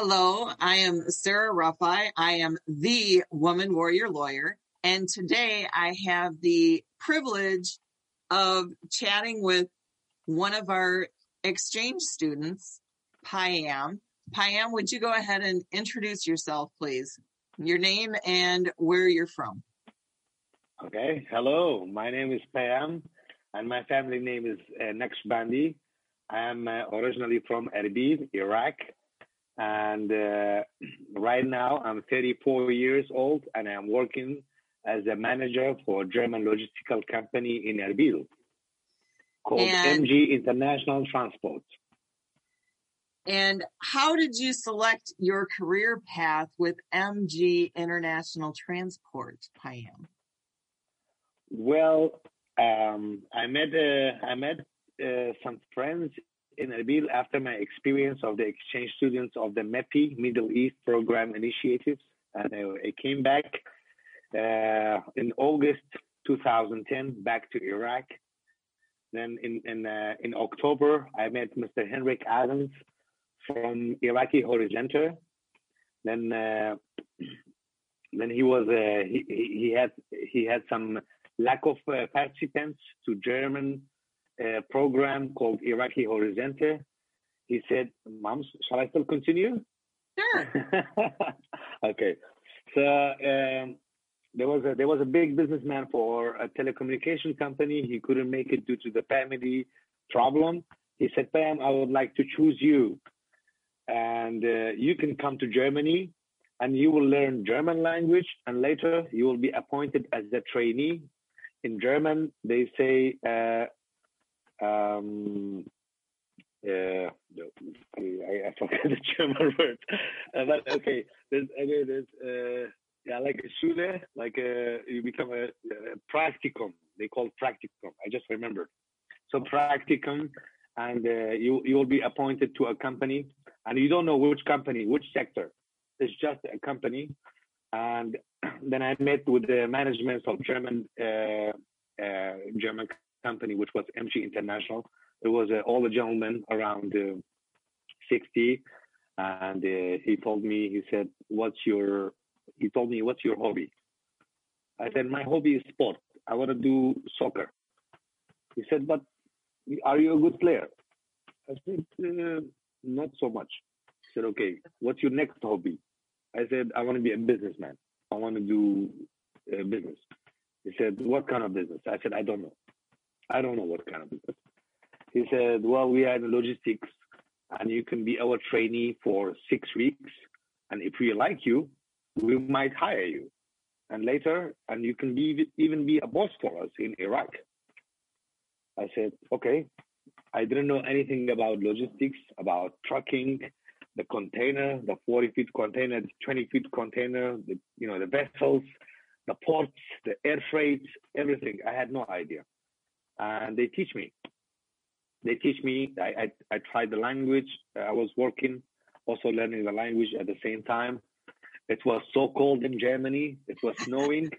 Hello, I am Sarah Ruffai. I am the woman warrior lawyer. And today I have the privilege of chatting with one of our exchange students, Payam. Payam, would you go ahead and introduce yourself, please? Your name and where you're from. Okay. Hello, my name is Payam, and my family name is uh, Naqshbandi. I am uh, originally from Erbil, Iraq, and uh, right now I'm 34 years old, and I'm working as a manager for a German logistical company in Erbil called And- MG International Transport. And how did you select your career path with MG International Transport, Payam? Well, um, I met uh, I met uh, some friends in Erbil after my experience of the exchange students of the MEPI Middle East Program Initiatives, and I, I came back uh, in August 2010 back to Iraq. Then in in uh, in October, I met Mr. Henrik Adams from Iraqi Horizonte. Then uh, then he was uh, he, he he had he had some lack of uh, participants to German uh, program called Iraqi Horizonte. He said, "Moms, shall I still continue?" Sure. okay, so um, there was a there was a big businessman for a telecommunication company. He couldn't make it due to the family problem. He said, "Pam, I would like to choose you, and uh, you can come to Germany." And you will learn German language, and later you will be appointed as a trainee. In German, they say uh, um, uh, I, I forget the German word, uh, but okay. There's, okay, there's uh, yeah, like a Schule, like uh you become a, a practicum. They call practicum. I just remembered. So practicum, and uh, you you will be appointed to a company, and you don't know which company, which sector. It's just a company, and then I met with the management of German uh, uh, German company, which was MG International. It was uh, all the gentlemen around uh, 60, and uh, he told me, he said, "What's your?" He told me, "What's your hobby?" I said, "My hobby is sport. I want to do soccer." He said, "But are you a good player?" I said, uh, "Not so much." He said, "Okay, what's your next hobby?" I said, "I want to be a businessman. I want to do uh, business." He said, "What kind of business?" I said, "I don't know. I don't know what kind of business." He said, "Well, we are in logistics, and you can be our trainee for six weeks, and if we like you, we might hire you, and later, and you can be even be a boss for us in Iraq." I said, "Okay." I didn't know anything about logistics, about trucking, the container, the 40 feet container, the 20 feet container, the you know the vessels, the ports, the air freight, everything. I had no idea, and they teach me. They teach me. I I, I tried the language. I was working, also learning the language at the same time. It was so cold in Germany. It was snowing.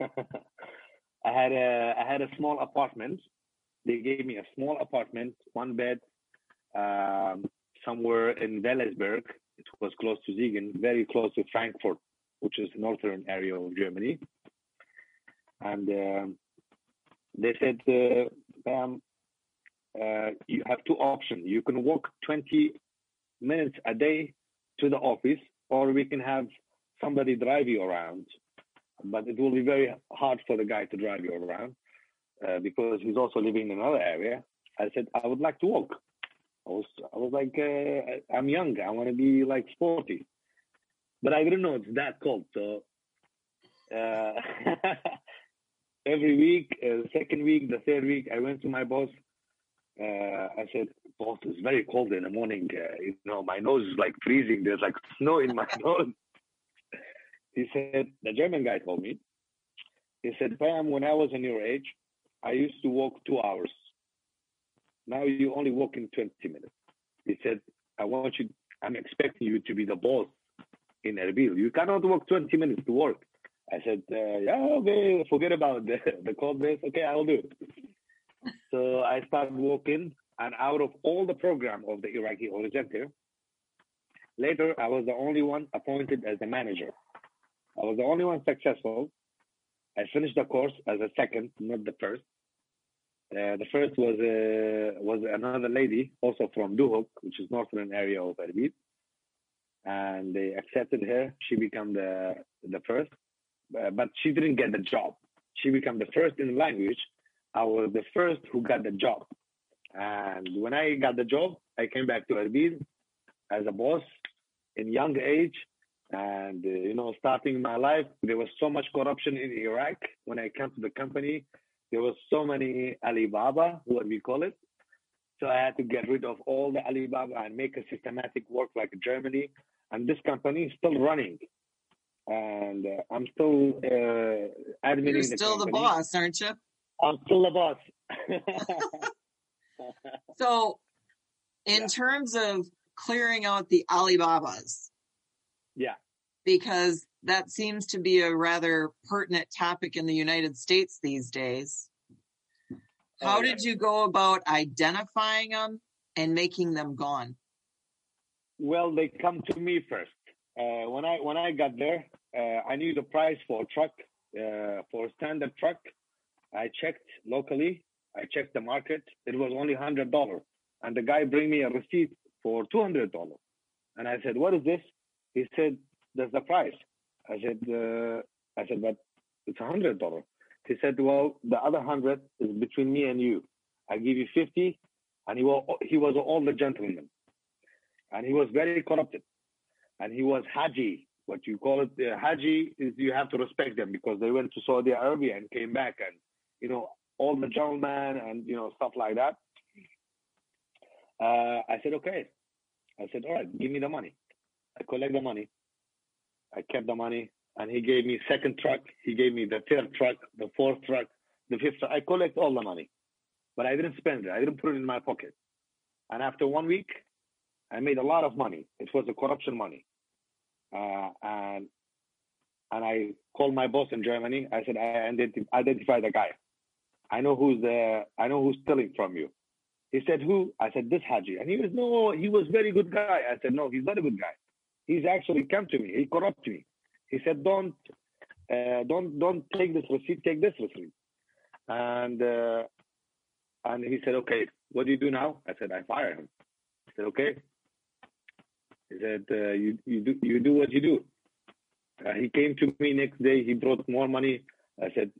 I had a I had a small apartment. They gave me a small apartment, one bed, um, somewhere in Wellesberg. It was close to Siegen, very close to Frankfurt, which is the northern area of Germany. And um, they said, uh, um, uh, you have two options. You can walk 20 minutes a day to the office, or we can have somebody drive you around. But it will be very hard for the guy to drive you around uh, because he's also living in another area. I said, I would like to walk. I was, I was like, uh, I'm young. I want to be like sporty, but I didn't know it's that cold. So uh, every week, uh, second week, the third week, I went to my boss. Uh, I said, boss, it's very cold in the morning. Uh, you know, my nose is like freezing. There's like snow in my nose. He said, the German guy told me, he said, Pam, when I was in your age, I used to walk two hours. Now you only walk in 20 minutes. He said, I want you, I'm expecting you to be the boss in Erbil. You cannot walk 20 minutes to work. I said, uh, yeah, okay, forget about the, the cold days. Okay, I'll do it. So I started walking, and out of all the program of the Iraqi Horizonte, Later, I was the only one appointed as the manager. I was the only one successful. I finished the course as a second, not the first. Uh, the first was uh, was another lady, also from Duhok, which is northern area of Erbil, and they accepted her. She became the the first, uh, but she didn't get the job. She became the first in the language. I was the first who got the job, and when I got the job, I came back to Erbil as a boss in young age, and uh, you know, starting my life. There was so much corruption in Iraq when I came to the company there was so many Alibaba, what we call it. So I had to get rid of all the Alibaba and make a systematic work like Germany. And this company is still running. And uh, I'm still uh, admitting You're still the, the boss, aren't you? I'm still the boss. so, in yeah. terms of clearing out the Alibabas, yeah, because that seems to be a rather pertinent topic in the United States these days. How oh, did you go about identifying them and making them gone? Well, they come to me first. Uh, when I when I got there, I knew the price for a truck uh, for a standard truck. I checked locally. I checked the market. It was only hundred dollar, and the guy bring me a receipt for two hundred dollar. And I said, "What is this?" He said, "That's the price." I said, uh, I said, but it's hundred dollar. He said, well, the other hundred is between me and you. I give you fifty, and he was he was an older gentleman, and he was very corrupted, and he was haji. What you call it, uh, haji is you have to respect them because they went to Saudi Arabia and came back, and you know all the gentlemen and you know stuff like that. Uh, I said, okay. I said, all right, give me the money. I collect the money. I kept the money, and he gave me second truck. He gave me the third truck, the fourth truck, the fifth truck. I collect all the money, but I didn't spend it. I didn't put it in my pocket. And after one week, I made a lot of money. It was the corruption money, uh, and and I called my boss in Germany. I said I identi- identify the guy. I know who's the I know who's stealing from you. He said who? I said this Haji, and he was no, he was very good guy. I said no, he's not a good guy he's actually come to me. He corrupted me. He said, "Don't, uh, don't, don't take this receipt. Take this receipt." And uh, and he said, "Okay, what do you do now?" I said, "I fire him." He said, "Okay." He said, uh, "You you do you do what you do." Uh, he came to me next day. He brought more money. I said,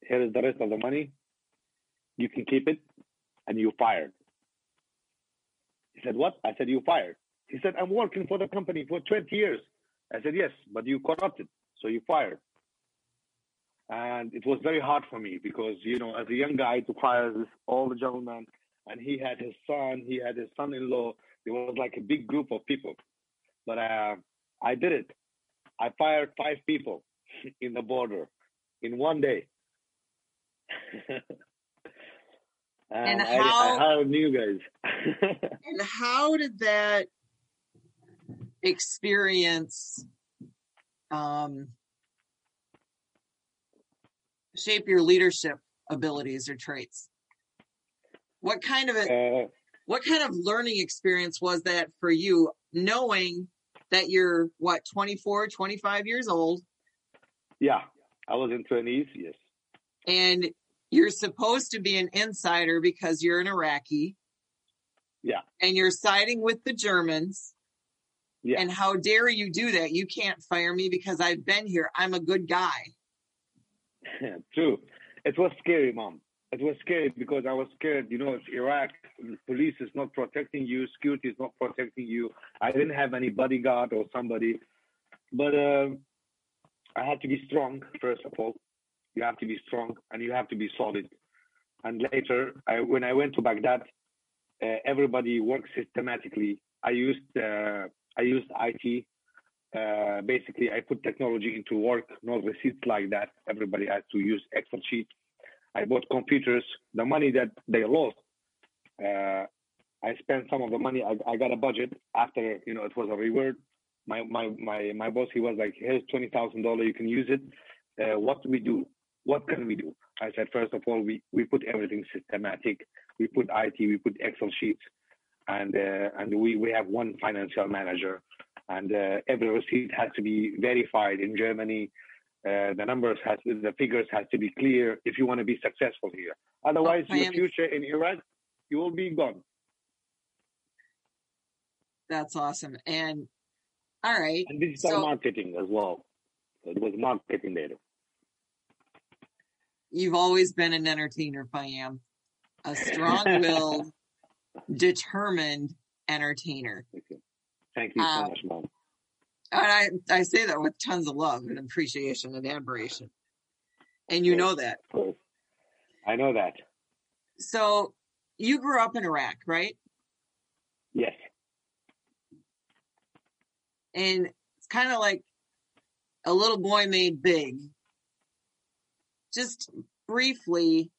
"Here is the rest of the money. You can keep it, and you fired." He said, "What?" I said, "You fired." He said, I'm working for the company for 20 years. I said, yes, but you corrupted, so you fired. And it was very hard for me because, you know, as a young guy to fire this, all the gentlemen, and he had his son, he had his son-in-law. There was like a big group of people. But uh, I did it. I fired five people in the border in one day. and how, I, I hired new guys. and how did that experience um, shape your leadership abilities or traits? What kind of a uh, what kind of learning experience was that for you, knowing that you're what 24, 25 years old? Yeah, I was in 20s, yes. And you're supposed to be an insider because you're an Iraqi. Yeah. And you're siding with the Germans. Yeah. And how dare you do that? You can't fire me because I've been here. I'm a good guy. True. It was scary, mom. It was scary because I was scared. You know, it's Iraq. Police is not protecting you. Security is not protecting you. I didn't have any bodyguard or somebody. But uh, I had to be strong, first of all. You have to be strong and you have to be solid. And later, I, when I went to Baghdad, uh, everybody worked systematically. I used uh, I used IT. Uh, basically, I put technology into work, no receipts like that. Everybody has to use Excel sheet. I bought computers. The money that they lost, uh, I spent some of the money. I, I got a budget after, you know, it was a reward. My my my my boss, he was like, "Here's twenty thousand dollar. You can use it. Uh, what do we do? What can we do?" I said, first of all, we we put everything systematic. We put IT. We put Excel sheets and uh, and we we have one financial manager, and uh, every receipt has to be verified in Germany. Uh, the numbers has the figures has to be clear if you want to be successful here. Otherwise, Oh, your future in Iraq, you will be gone. That's awesome. And all right. And digital So- marketing as well. It was marketing data. You've always been an entertainer, Payam. A strong-willed, determined entertainer. Okay. Thank you so Uh, much, mom. And I, I say that with tons of love and appreciation and admiration. And you know that. I know that. So you grew up in Iraq, right? Yes. And it's kind of like a little boy made big. Just briefly,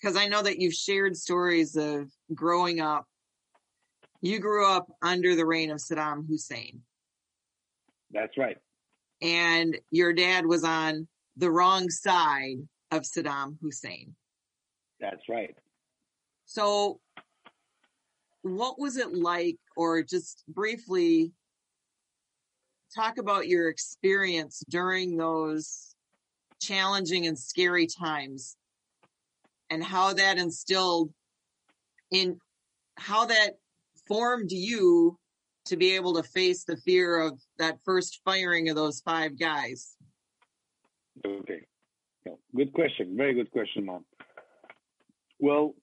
because I know that you've shared stories of growing up. You grew up under the reign of Saddam Hussein, That's right. and your dad was on the wrong side of Saddam Hussein. That's right. So, what was it like, or just briefly talk about your experience during those challenging and scary times and how that instilled in how that formed you to be able to face the fear of that first firing of those five guys? Okay. No, good question. Very good question, mom. Well,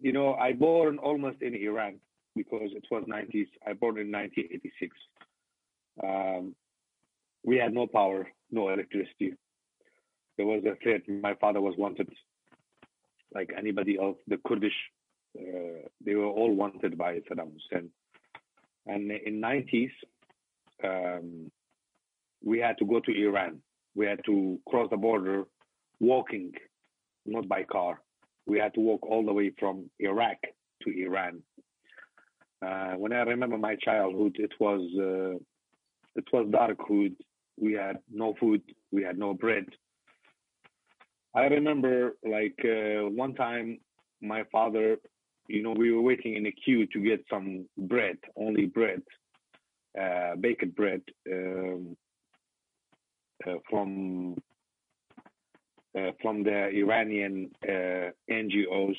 you know, I born almost in Iran because it was 90s. I born in 1986. Um, we had no power, no electricity. There was a threat. My father was wanted, like anybody else. The Kurdish, uh, they were all wanted by Saddam Hussein. And in 90s, um, we had to go to Iran. We had to cross the border walking, not by car. We had to walk all the way from Iraq to Iran. Uh, when I remember my childhood, it was uh, it was darkhood. We had no food. We had no bread. I remember like uh, one time my father, you know, we were waiting in a queue to get some bread, only bread, uh, baked bread um, uh, from uh, from the Iranian uh, NGOs.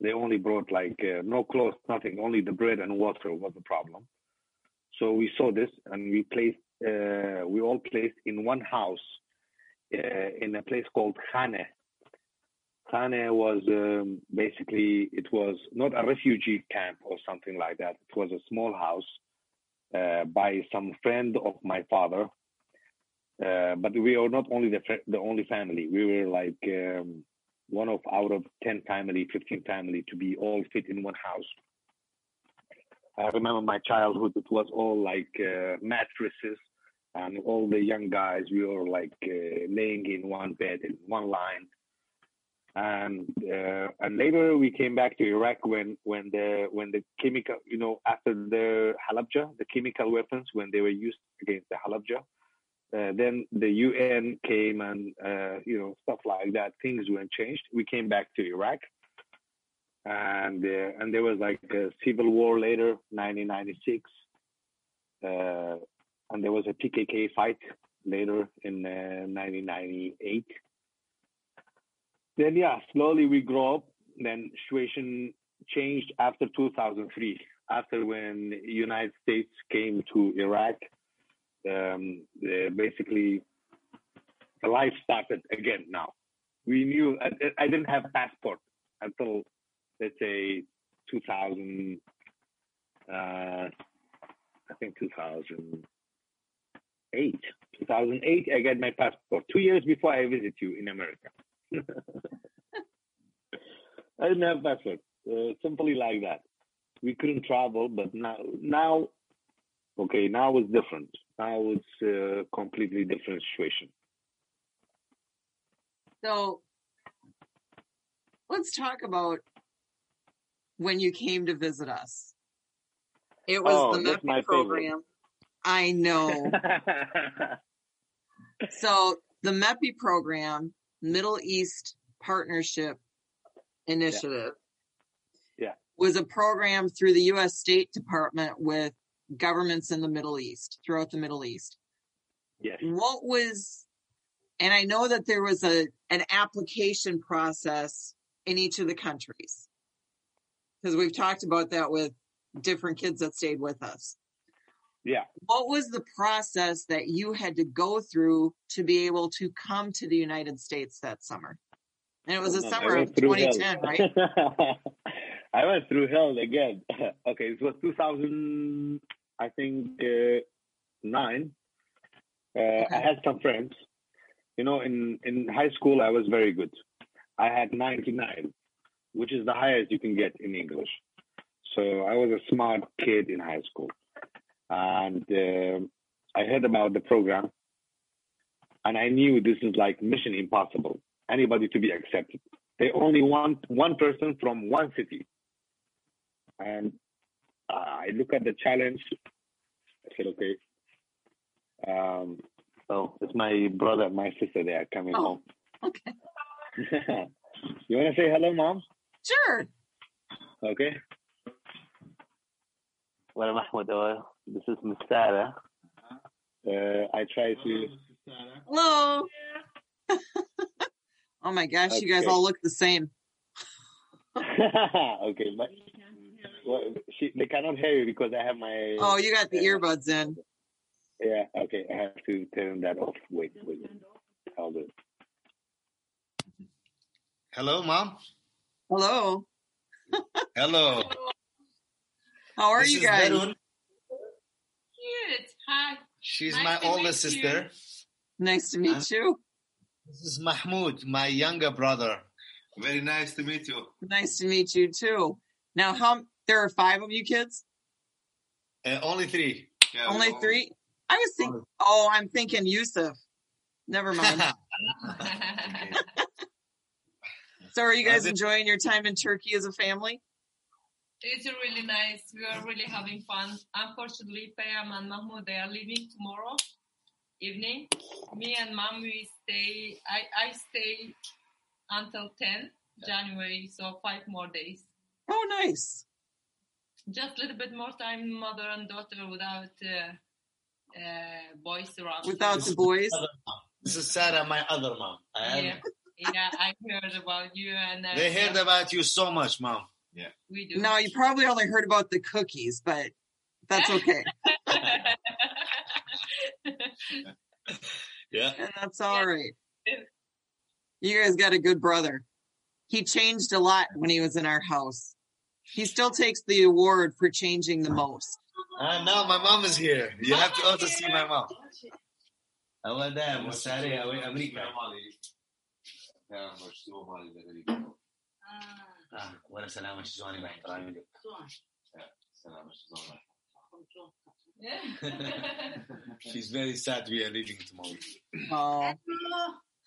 They only brought like uh, no clothes, nothing, only the bread and water was the problem. So we saw this and we placed, uh, we all placed in one house in a place called Khane. Khane was um, basically, it was not a refugee camp or something like that. It was a small house uh, by some friend of my father. Uh, but we are not only the the only family. We were like um, one of out of ten family, fifteen family to be all fit in one house. I remember my childhood. It was all like uh, mattresses, and all the young guys. We were like uh, laying in one bed in one line. And uh, and later we came back to Iraq when when the when the chemical you know after the Halabja the chemical weapons when they were used against the Halabja uh, then the UN came and uh, you know stuff like that. Things went changed. We came back to Iraq, and uh, and there was like a civil war later, 1996, uh, and there was a PKK fight later in 1998. Then yeah, slowly we grow up. Then situation changed after 2003, after when United States came to Iraq um, basically life started again now. We knew I, I didn't have passport until let's say 2000. Uh, I think 2008. 2008, I got my passport. Two years before I visit you in America. I didn't have passport. Uh, simply like that. We couldn't travel, but now, now, okay, now it's different now it's a completely different situation. So let's talk about when you came to visit us. It was Oh, the MEPI program. I know. so the MEPI program, Middle East Partnership Initiative, Yeah. was a program through the U.S. State Department with governments in the Middle East, throughout the Middle East. Yes. What was, and I know that there was a an application process in each of the countries because we've talked about that with different kids that stayed with us. Yeah. What was the process that you had to go through to be able to come to the United States that summer? And it was the summer of through 2010, right? hell. I went through hell again. okay, it was 2000, I think, uh, nine. Uh, I had some friends. You know, in, in high school, I was very good. I had 99, which is the highest you can get in English. So I was a smart kid in high school. And uh, I heard about the program. And I knew this is like mission impossible, anybody to be accepted. They only want one person from one city. And uh, I look at the challenge. I said, okay. Um, oh, it's my brother, and my sister. They are coming Oh, home. okay. you want to say hello, mom? Sure. Okay. What am I Well, Mahmoud, uh, this is Miss Sarah. Uh, I try to. Hello. oh my gosh, you guys all look the same. okay, but well, she, they cannot hear you because I have my. Oh, you got the Yeah. earbuds in. Yeah, okay. I have to turn that off. Wait, wait. I'll do it. Hello, mom. Hello. Hello. How are This you guys? Berun. Cute. Hi. She's Nice my to older meet sister. Nice to meet Huh? you. This is Mahmoud, my younger brother. Very nice to meet you. Nice to meet you too. Now, how there are five of you kids? Uh, only three. Yeah, Only all- three? I was thinking. Oh, I'm thinking Yusuf. Never mind. so, are you guys Uh, this- enjoying your time in Turkey as a family? It's really nice. We are really having fun. Unfortunately, Payam and Mahmoud they are leaving tomorrow evening. Me and Mom we stay. I I stay until 10 January, so five more days. Oh, nice. Just a little bit more time, mother and daughter, without uh, uh, boys around. Without the boys. This is Sarah, my other mom. I yeah, yeah, I heard about you and uh, They heard about you so much, mom. we do. No, you probably only heard about the cookies, but that's okay. Yeah. And that's all right. You guys got a good brother. He changed a lot when he was in our house. He still takes the award for changing the most. And now my mom is here. You have to also see my mom. أول ده مساري أو أمريكا. آه، ولا سلامة شزوني بعد طالعين. She's very sad we are leaving tomorrow. Oh.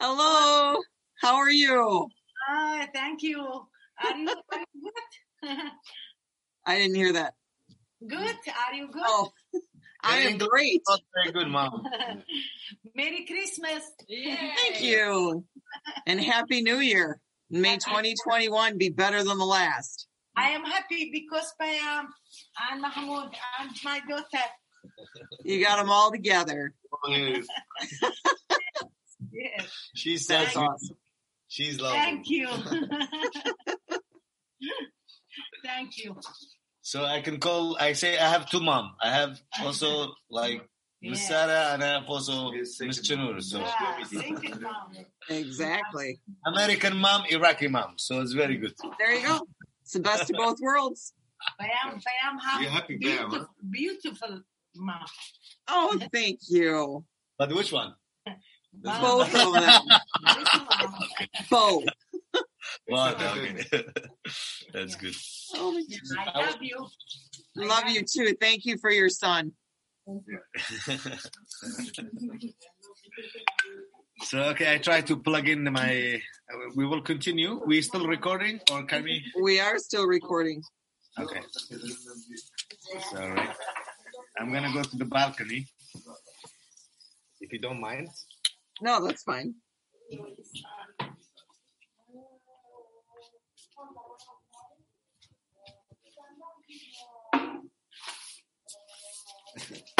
Hello. How are you? Ah, thank you. Are you are you good? I didn't hear that. good? Are you good? Oh, I am great. Not very good, mom. Merry Christmas. Thank you. And Happy New Year. May 2021 be better than the last. I am happy because Payam and Mahmoud and my daughter. You got them all together. Yes. She's That's so awesome. She's lovely. Thank you. thank you. So I can call. I say I have two mom. I have also like Miss Yeah. Sarah and I also Miss Chanur. So Mom. Exactly. American mom, Iraqi mom. So it's very good. There you go. It's the best of both worlds. Payam, Payam have You're happy, Payam, beautiful, beautiful mom. Oh, thank you. But which one? This Both of them. Both. Both, okay. That's good. Oh my gosh. I love you. Love you too. Thank you for your son. so okay, I try to plug in my. We will continue. We still recording, or can we? We are still recording. Okay. Sorry. I'm gonna go to the balcony, if you don't mind. No, that's fine.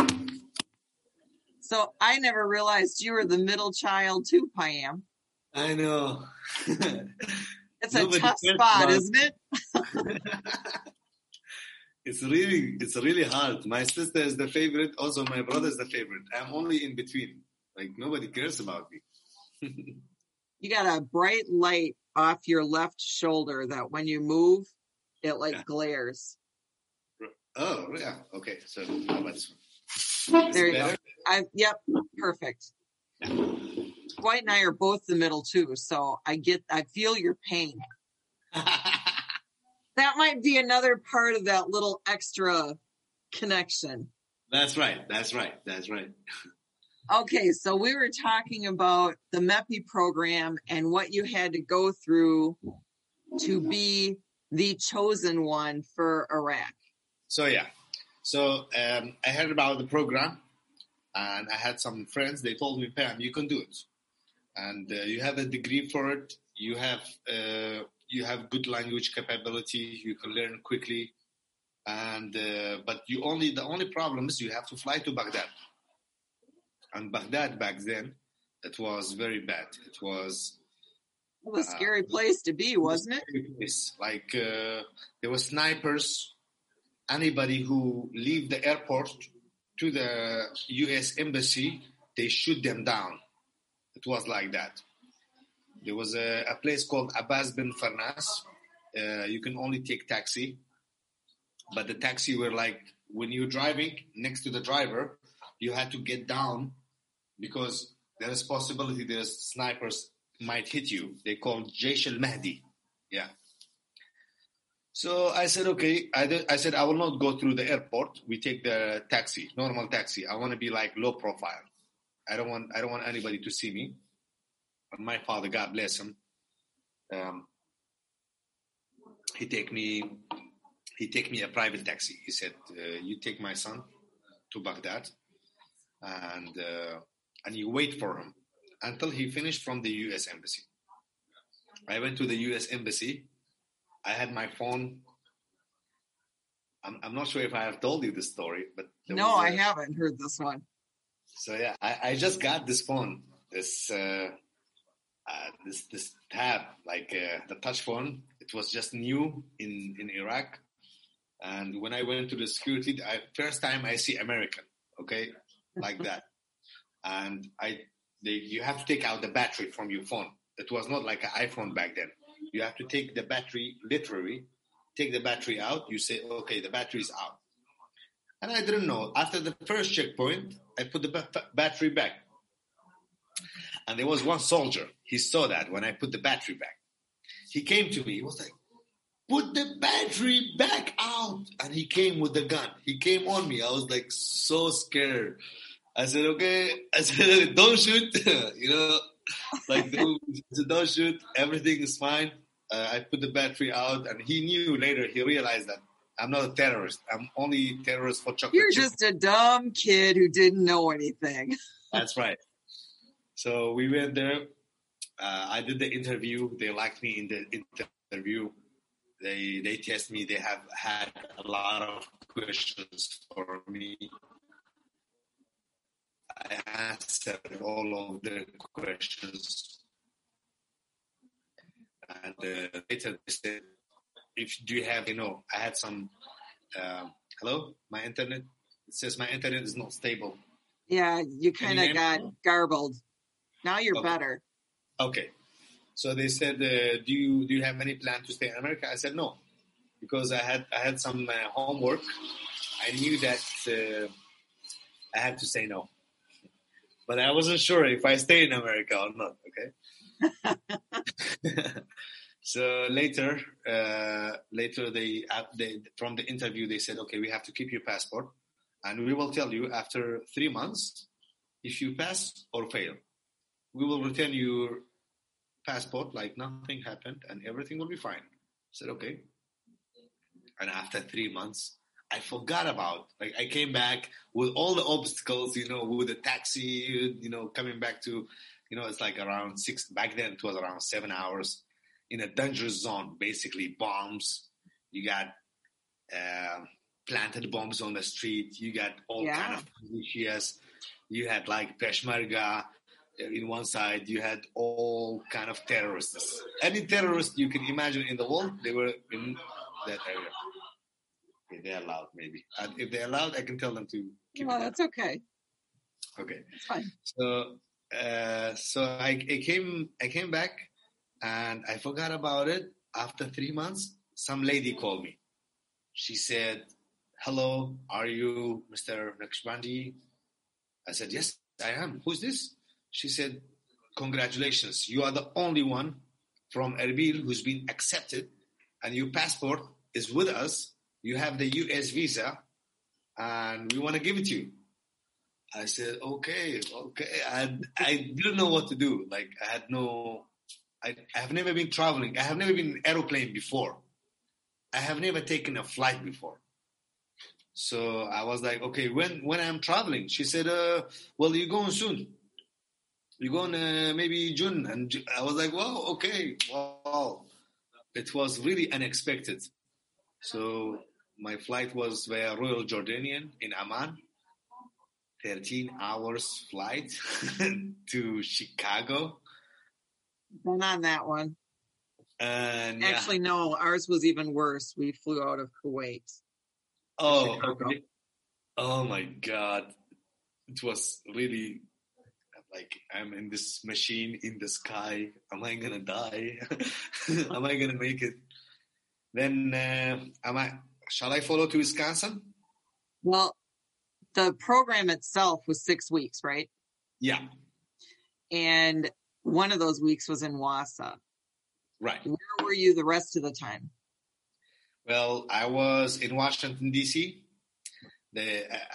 So I never realized you were the middle child too, Payam. I know. It's a tough spot, isn't it? it's really it's really hard. My sister is the favorite. Also, my brother is the favorite. I'm only in between. Like nobody cares about me. You got a bright light off your left shoulder that when you move, it like Yeah. glares. Oh yeah. Okay. So how about this one? There you go. I yep, perfect. Dwight and I are both the middle too, so I get I feel your pain. That might be another part of that little extra connection. That's right. That's right. That's right. Okay, so we were talking about the MEPI program and what you had to go through to be the chosen one for Iraq. So yeah. So um, I heard about the program, and I had some friends. They told me, "Pam, you can do it, and uh, you have a degree for it. You have uh, you have good language capability. You can learn quickly, and uh, but you only the only problem is you have to fly to Baghdad. And Baghdad back then, it was very bad. It was What a scary place to be, wasn't it? Yes, like uh, there were snipers. Anybody who leave the airport to the U.S. embassy, they shoot them down. It was like that. There was a, a place called Abbas bin Farnas. Uh, you can only take taxi, but the taxi were like when you're driving next to the driver, you had to get down because there is possibility there's snipers might hit you. They call Jaish al Mahdi. Yeah. So I said, okay. I, I said, I will not go through the airport. We take the taxi, normal taxi. I want to be like low profile. I don't want, I don't want anybody to see me. But my father, God bless him, um, he take me, he take me a private taxi. He said, uh, you take my son to Baghdad and, uh, and you wait for him until he finished from the U.S. embassy. I went to the U.S. embassy. I had my phone. I'm, I'm not sure if I have told you this story, but No, I haven't heard this one. So yeah, I, I just got this phone, this uh, uh, this this tab, like uh, the touch phone. It was just new in in Iraq, and when I went to the security, I, first time I see American, okay, like that, and I they you have to take out the battery from your phone. It was not like an iPhone back then. You have to take the battery literally, take the battery out. You say, okay, the battery is out. And I didn't know. After the first checkpoint, I put the ba- battery back. And there was one soldier. He saw that when I put the battery back. He came to me. He was like, put the battery back out. And he came with the gun. He came on me. I was like so scared. I said, okay. I said, don't shoot. you know, like, dude, I don't shoot. Everything is fine. Uh, I put the battery out. And he knew later, he realized that I'm not a terrorist. I'm only terrorist for chocolate You're just a dumb kid who didn't know anything. That's right. So we went there. Uh, I did the interview. They liked me in the interview. They they test me. They have had a lot of questions for me. I answered all of their questions. And uh, later they said, "If do you have, you know, I had some. Uh, hello, my internet. It says my internet is not stable. Yeah, you kind of got me? garbled. Now you're Okay. better. Okay. So they said, uh, "Do you do you have any plan to stay in America?" I said no, because I had I had some uh, homework. I knew that uh, I had to say no, but I wasn't sure if I stay in America or not. Okay. so later, uh, later they, uh, they from the interview they said, "Okay, we have to keep your passport, and we will tell you after three months if you pass or fail. We will return your passport like nothing happened and everything will be fine. I said, okay. And after three months, I forgot about, like I came back with all the obstacles, you know, with the taxi, you know, coming back to, you know, it's like around six, back then it was around seven hours in a dangerous zone, basically bombs. You got, uh, planted bombs on the street. You got all Yeah. kind of militias. You had like Peshmerga in one side. You had all kind of terrorists. Any terrorist you can imagine in the world, they were in that area. Okay, they're allowed, maybe. And if they're allowed, I can tell them to keep Well, it. that's okay. Okay. It's fine. So, uh, so I, I came, I came back, and I forgot about it. After three months, some lady called me. She said, "Hello, are you Mr. Naqshbandi?" I said, "Yes, I am. Who's this?" She said, "Congratulations, you are the only one from Erbil who's been accepted, and your passport is with us. You have the U.S. visa, and we want to give it to you." I said, okay, okay. I, I didn't know what to do. Like, I had no, I, I have never been traveling. I have never been in an aeroplane before. I have never taken a flight before. So I was like, okay, when, when I'm traveling, she said, uh, well, you're going soon. You're going uh, maybe June. And I was like, well, okay, wow. It was really unexpected. So my flight was via Royal Jordanian in Amman. 13 hours flight to Chicago. Been on that one. And yeah. Actually, no, ours was even worse. We flew out of Kuwait. oh, okay. oh my God. It was really like I'm in this machine in the sky. Am I gonna die? am I gonna make it? Then uh, am I? Shall I follow to Wisconsin? Well, the program itself was six weeks, right? Yeah, And one of those weeks was in Wausau. right. Where were you the rest of the time? Well, I was in Washington D.C.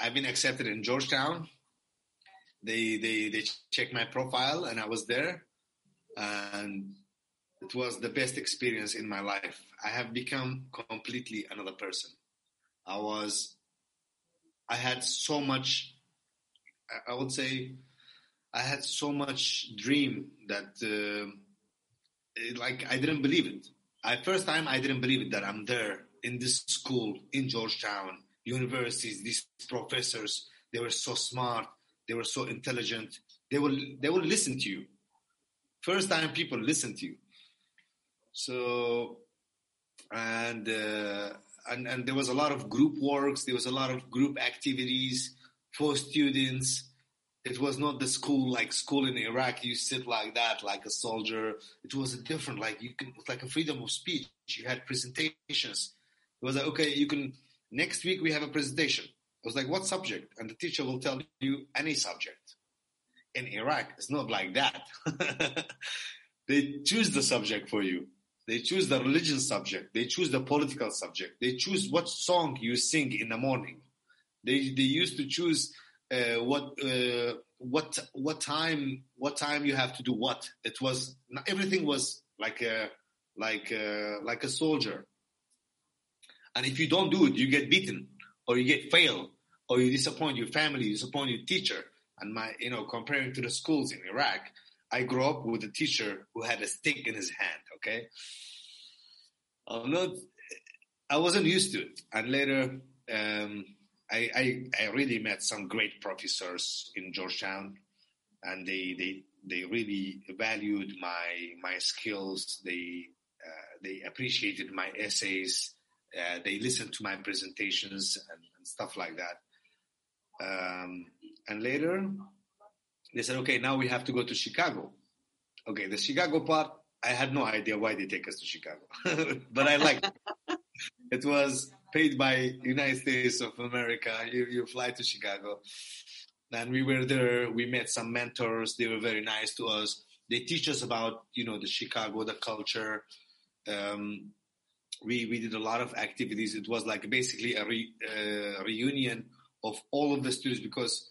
I've been accepted in Georgetown. They they they checked my profile, and I was there, and it was the best experience in my life. I have become completely another person. I was, I had so much. I- would say, I had so much dream that, uh, like, I didn't believe it. I first time I didn't believe it that I'm there in this school in Georgetown, universities, these professors, they were so smart, they were so intelligent. They will they will listen to you. First time people listen to you. So and uh, and and there was a lot of group works, there was a lot of group activities for students. It was not the school like school in Iraq. You sit like that, like a soldier. It was different. Like you can, like a freedom of speech. You had presentations. It was like, okay, you can. Next week we have a presentation. It was like, what subject? And the teacher will tell you any subject. In Iraq, it's not like that. they choose the subject for you. They choose the religion subject. They choose the political subject. They choose what song you sing in the morning. They they used to choose uh, what uh, what what time what time you have to do what. It was everything was like a like a, like a soldier. And if you don't do it, you get beaten or you get failed or you disappoint your family, you disappoint your teacher. And my you know comparing to the schools in Iraq, I grew up with a teacher who had a stick in his hand. Okay, I'm not. I wasn't used to it, and later. Um, I, I, I really met some great professors in Georgetown, and they they they really valued my my skills. They uh, they appreciated my essays. Uh, they listened to my presentations and, and stuff like that. Um, and later, they said, "Okay, now we have to go to Chicago." Okay, the Chicago part, I had no idea why they take us to Chicago, but I liked it. It was paid by United States of America. You, you fly to Chicago. And we were there. We met some mentors. They were very nice to us. They teach us about, you know, the Chicago, the culture. Um, we, we did a lot of activities. It was like basically a re, uh, reunion of all of the students because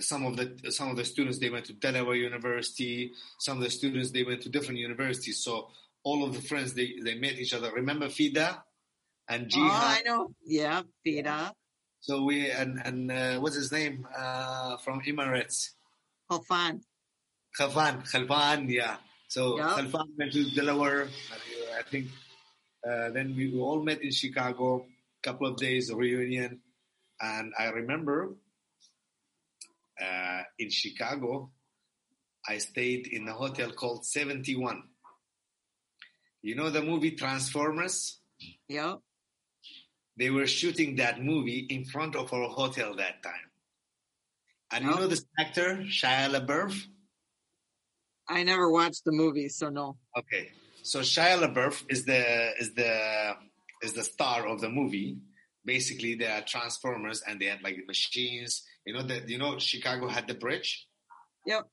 some of the some of the students they went to Delaware University. Some of the students they went to different universities. So all of the friends they, they met each other. Remember Fida? and Oh, I know. Yeah, Fida. So we and and uh, what's his name uh, from Emirates? Khalfan. Khalfan. Khalfan, yeah. So Yeah. Khalfan went to Delaware. uh, I think uh, then we all met in Chicago, couple of days reunion, and I remember uh, in Chicago, I stayed in a hotel called 71. You know the movie Transformers? Yeah. They were shooting that movie in front of our hotel that time. And you Oh. know this actor, Shia LaBeouf? I never watched the movie, so no. Okay, so Shia LaBeouf is the is the is the star of the movie. Basically, they are Transformers, and they had like machines. You know that you know Chicago had the bridge. Yep.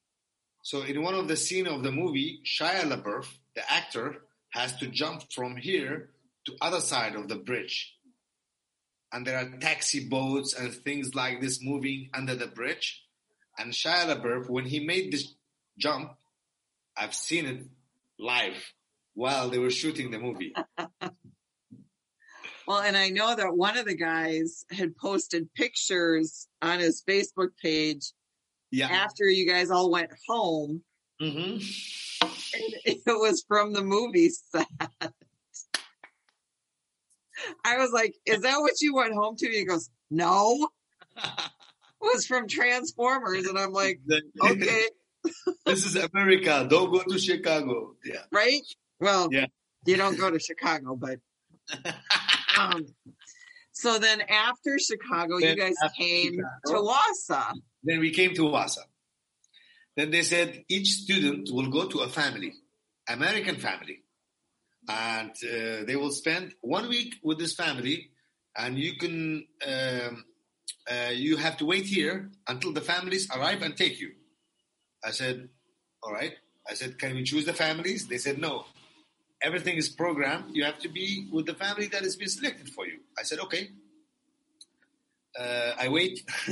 So in one of the scene of the movie, Shia LaBeouf, the actor, has to jump from here to other side of the bridge, and there are taxi boats and things like this moving under the bridge. And Shia LaBeouf, when he made this jump, I've seen it live while they were shooting the movie. Well, and I know that one of the guys had posted pictures on his Facebook page Yeah. after you guys all went home, hmm and it was from the movie set. I was like, "Is that what you went home to?" He goes, "No, it was from Transformers," and I'm like, "Okay, this is America. Don't go to Chicago. Yeah. right? Well, Yeah. you don't go to Chicago, but um, so then after Chicago, you guys came to Chicago- Wausau. then we came to Wausau. Then they said each student will go to a family, American family, and uh, they will spend one week with this family, and you can um, uh, you have to wait here until the families arrive and take you. I said, all right. I said, can we choose the families? They said no. Everything is programmed. You have to be with the family that has been selected for you. I said, okay. Uh, I wait.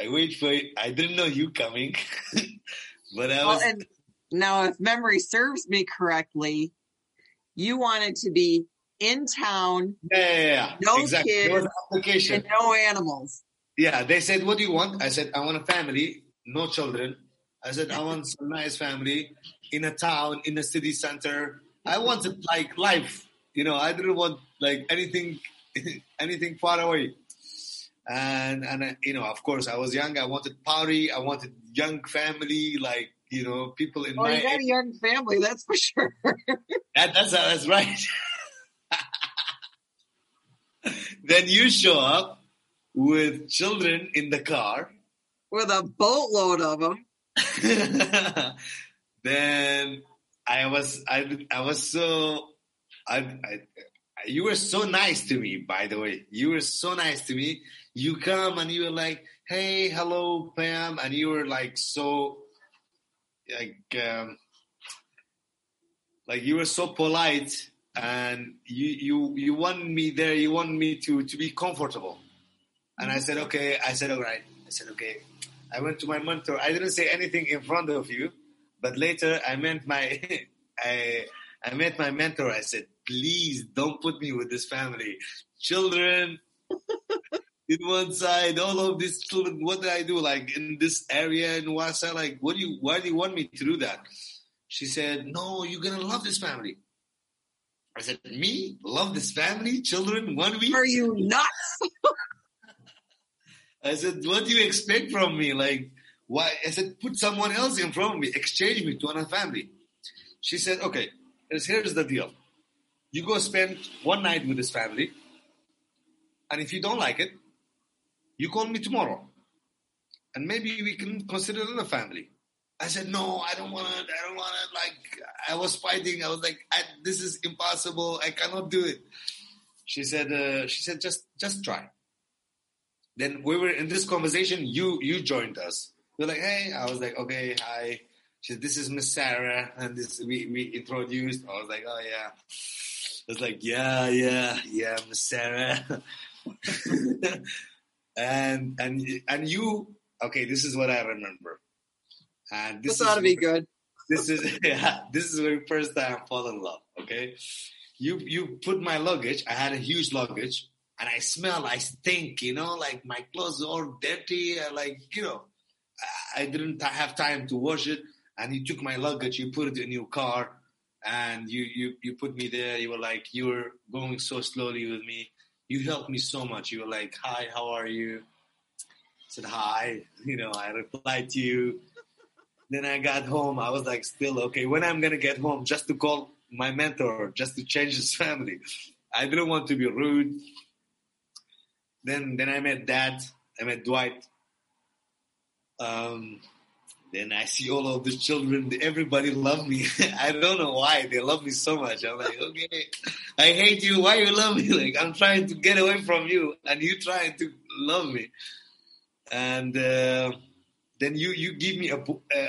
I wait for. You. I didn't know you coming, but I Well, was. and now, if memory serves me correctly, you wanted to be in town yeah, yeah, yeah. no exactly. Kids application. and no animals. Yeah, they said, "What do you want?" I said, "I want a family, no children." I said, "I want a nice family in a town, in a city center. I wanted like life, you know. I didn't want like anything, anything far away." And and uh, you know, of course, I was young. I wanted party. I wanted young family, like you know, people in Well, my you got a young family, that's for sure. That, that's that's right. then you show up with children in the car. With a boatload of them. then I was I I was so I, I you were so nice to me. By the way, you were so nice to me. You come and you were like, "Hey, hello, Payam," and you were like so like um, like you were so polite and you you you want me there. You want me to to be comfortable. And I said, okay. I said, all right. I said, okay. I went to my mentor. I didn't say anything in front of you, but later I met my, I, I met my mentor. I said, please don't put me with this family. Children in one side, all of these children. What did I do? Like in this area in Wausau, like, what do you, why do you want me to do that? She said, no, you're to love this family. I said, me? Love this family? Children? One week? Are you nuts? I said, what do you expect from me? Like, why? I said, put someone else in front of me, exchange me to another family. She said, okay, here's, the deal. You go spend one night with this family, and if you don't like it, you call me tomorrow, and maybe we can consider another family. I said, no, I don't want to, I don't want to, like, I was fighting. I was like, I, this is impossible. I cannot do it. She said, uh, she said, just, just try then we were in this conversation. You you joined us. We're like, hey. I was like, okay, hi. She said, this is Miss Sarah, and this we we introduced. I was like, oh yeah. I was like, yeah, yeah, yeah, Miss Sarah. and and and you, okay. This is what I remember. And this This ought to be good. this is yeah, this is the first time I fall in love. Okay, you you put my luggage. I had a huge luggage, and I smell. I stink. You know, like my clothes are all dirty. I like you know, I, didn't have time to wash it. And you took my luggage. You put it in your car, and you you you put me there. You were like you were going so slowly with me. you helped me so much. You were like, "Hi, how are you?" I said hi. You know, I replied to you. Then I got home. I was like, still okay. When I'm gonna get home, just to call my mentor, just to change his family. I didn't want to be rude. Then, then I met Dad. I met Dwight. Um, then I see all of the children. Everybody love me. I don't know why they love me so much. I'm like, okay, I hate you. Why you love me? Like I'm trying to get away from you, and you trying to love me. And uh, then you you give me a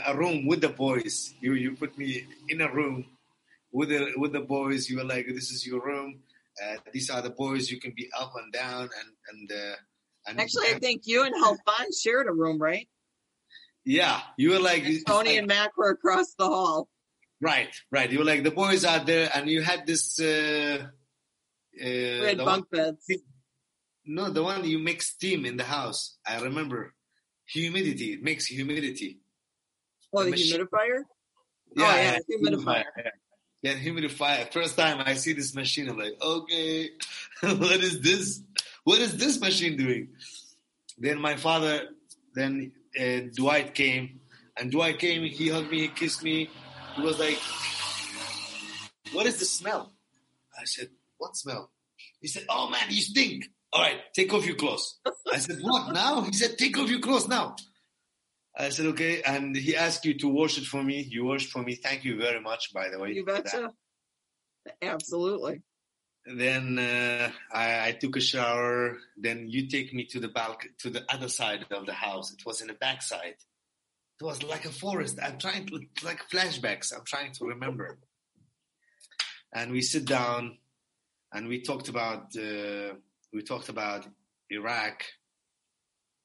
a room with the boys. You you put me in a room with the with the boys. You were like, this is your room. Uh, these are the boys. You can be up and down and and. Uh, and Actually, I think you and Khalfan shared a room, right? Yeah, you were like And Tony like- and Mac were across the hall. Right, right. You were like the boys are there, and you had this. Uh, uh, We bunk one, beds. no, the one you make steam in the house. I remember humidity. It makes humidity. Oh, the machine- humidifier? Oh, yeah, humidifier. Yeah, humidifier. First time I see this machine, I'm like, okay, what is this? What is this machine doing? Then my father, then uh, Dwight came, and Dwight came. He hugged me, he kissed me. He was like, "What is the smell?" I said, "What smell?" He said, "Oh man, you stink." All right, take off your clothes. I said, "What now?" He said, "Take off your clothes now." I said, "Okay." And he asked you to wash it for me. You washed for me. Thank you very much, by the way. You betcha. Absolutely. Then uh, I, I took a shower. Then you take me to the balcony, to the other side of the house. It was in the backside. It was like a forest. I'm trying to like flashbacks. I'm trying to remember. And we sit down, and we talked about uh, we talked about Iraq.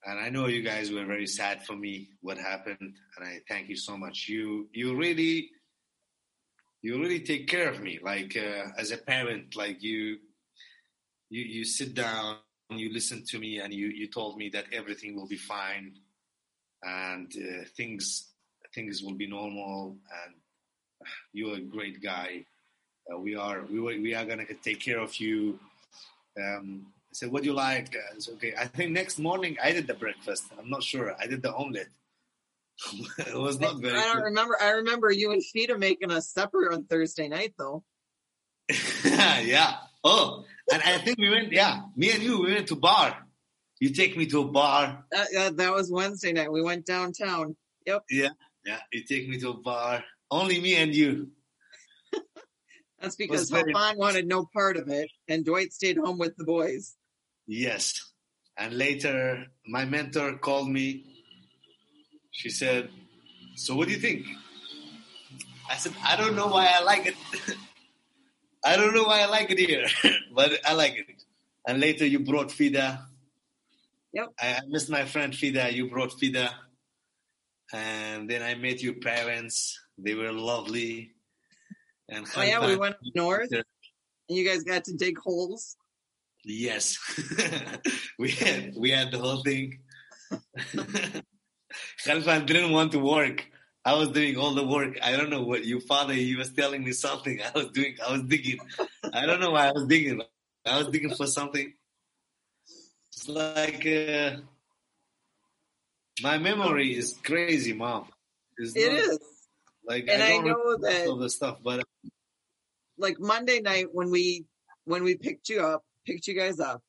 And I know you guys were very sad for me what happened, and I thank you so much. You you really you really take care of me like uh, as a parent like you you you sit down you listen to me and you you told me that everything will be fine and uh, things things will be normal and you're a great guy uh, we are we, we are gonna take care of you um I said, what do you like? Uh, okay. I think next morning I did the breakfast. I'm not sure. I did the omelet. it was not very I don't good. remember. I remember you and Sheeta making a supper on Thursday night, though. yeah. Oh, and I think we went. Yeah, me and you, we went to bar. You take me to a bar. That, was Wednesday night. We went downtown. Yep. Yeah, yeah. you take me to a bar. Only me and you. That's because Khalfan wanted no part of it, and Dwight stayed home with the boys. Yes. And later, my mentor called me. She said, "So what do you think?" I said, "I don't know why I like it. I don't know why I like it here, but I like it." And later, you brought Fida. Yep. I, I missed my friend Fida. You brought Fida, and then I met your parents. They were lovely. And Oh yeah, we went up north, and you guys got to dig holes. Yes, we had we had the whole thing. Khalfan didn't want to work. I was doing all the work. I don't know what your father. He was telling me something. I was doing. I was digging. I don't know why I was digging. I was digging for something. It's like uh, my memory is crazy, mom. It's It not- is, like and I, don't know that all the stuff, but like Monday night when we when we picked you up, picked you guys up.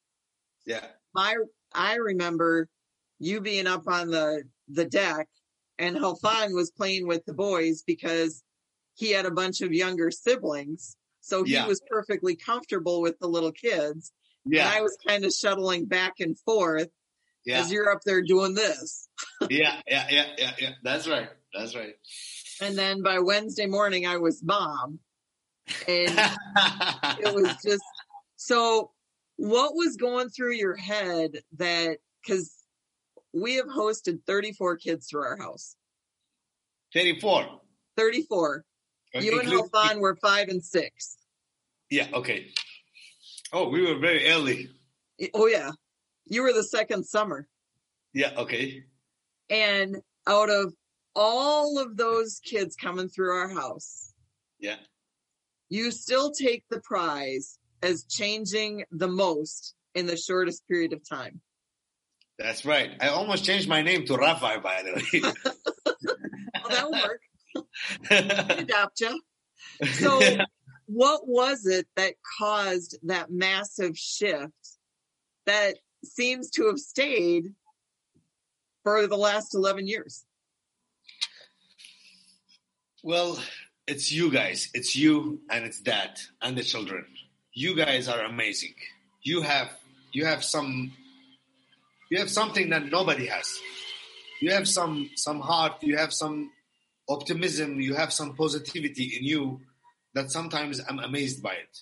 yeah, My I remember you being up on the the deck, and Khalfan was playing with the boys because he had a bunch of younger siblings, so he Yeah. was perfectly comfortable with the little kids. And yeah, I was kind of shuttling back and forth yeah, as you're up there doing this. yeah, yeah, yeah, yeah, yeah. That's right. That's right. And then by Wednesday morning, I was mom. And it was just so what was going through your head that because we have hosted 34 kids through our house 34. 34 you and Khalfan were five and six Yeah, okay. Oh, we were very early. oh yeah you were the second summer Yeah, okay. and out of all of those kids coming through our house Yeah. you still take the prize as changing the most in the shortest period of time. That's right. I almost changed my name to Rafi, by the way. Well, that'll work. Adopt you. So, what was it that caused that massive shift that seems to have stayed for the last 11 years? well, it's you guys. It's you and it's dad and the children. You guys are amazing. You have you have some you have something that nobody has. You have some some heart, you have some optimism, you have some positivity in you that sometimes I'm amazed by it.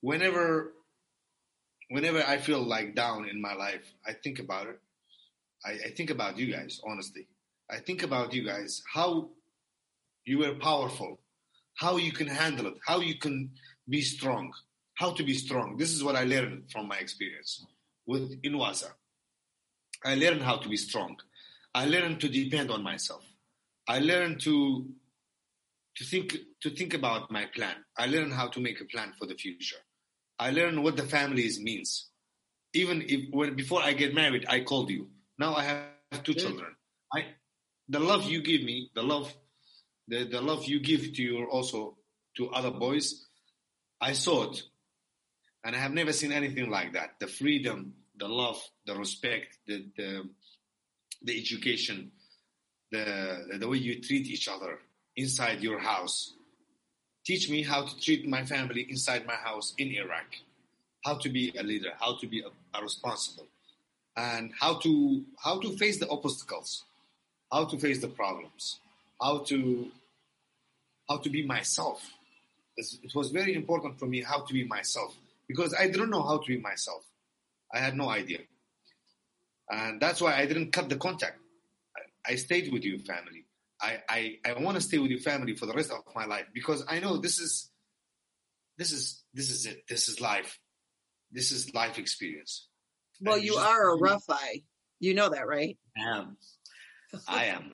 Whenever whenever I feel like down in my life, I think about it. I, I think about you guys, honestly. I think about you guys, how you were powerful, how you can handle it, how you can be strong, how to be strong. This is what I learned from my experience with in Wausau. I learned how to be strong. I learned to depend on myself. I learned to to think to think about my plan. I learned how to make a plan for the future. I learned what the families means. Even if when before I get married, I called you. Now I have two children. I the love you give me, the love the, the love you give to your also to other boys, I saw it. And I have never seen anything like that. The freedom, the love, the respect, the the, the education, the the way you treat each other inside your house. Teach me how to treat my family inside my house in Iraq. How to be a leader, how to be a, a responsible, and how to how to face the obstacles, how to face the problems, how to how to be myself. It was very important for me how to be myself because I didn't know how to be myself. I had no idea, and that's why I didn't cut the contact. I, I stayed with you, family. I I, I want to stay with your family for the rest of my life because I know this is this is this is it. This is life. This is life experience. Well, And you just- are a Rafi. You know that, right? I am. I am.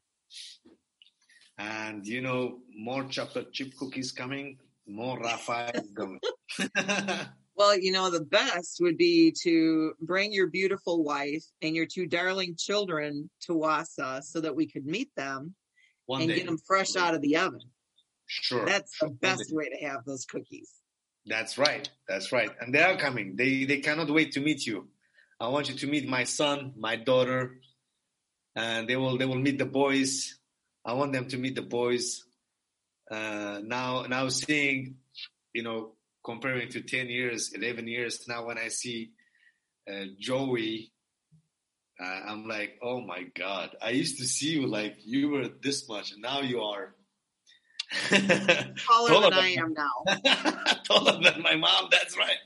And you know, more chocolate chip cookies coming, more is coming. Well, you know, the best would be to bring your beautiful wife and your two darling children to Wausau so that we could meet them One and day. get them fresh out of the oven. Sure. That's the best way to have those cookies. That's right. That's right. And they are coming. They they cannot wait to meet you. I want you to meet my son, my daughter, and they will they will meet the boys. I want them to meet the boys. Uh, now now seeing, you know, comparing to ten years, eleven years now, when I see uh, Joey, uh, I'm like, oh my god! I used to see you like you were this much, and now you are. Taller Taller than I am now. taller than my mom. That's right.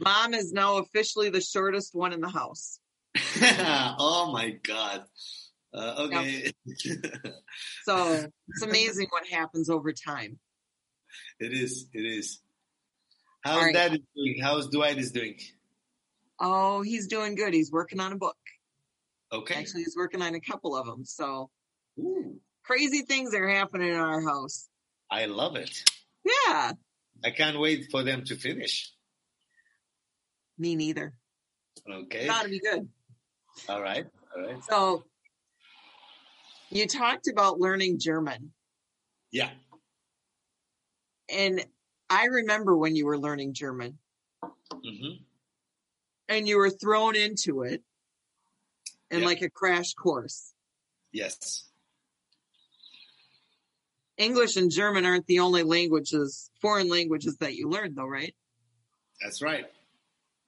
Mom is now officially the shortest one in the house. oh my god. Uh, okay. So it's amazing what happens over time. it is. It is. How's right. Dad doing? How's Dwight is doing? Oh, he's doing good. He's working on a book. Okay. Actually, he's working on a couple of them. So Ooh, crazy things are happening in our house. I love it. Yeah, I can't wait for them to finish. me neither. Okay. Gotta be good. All right. All right. So you talked about learning German. Yeah. And I remember when you were learning German hmm and you were thrown into it and Yeah. like a crash course. Yes. English and German aren't the only languages, foreign languages that you learned though, right? That's right.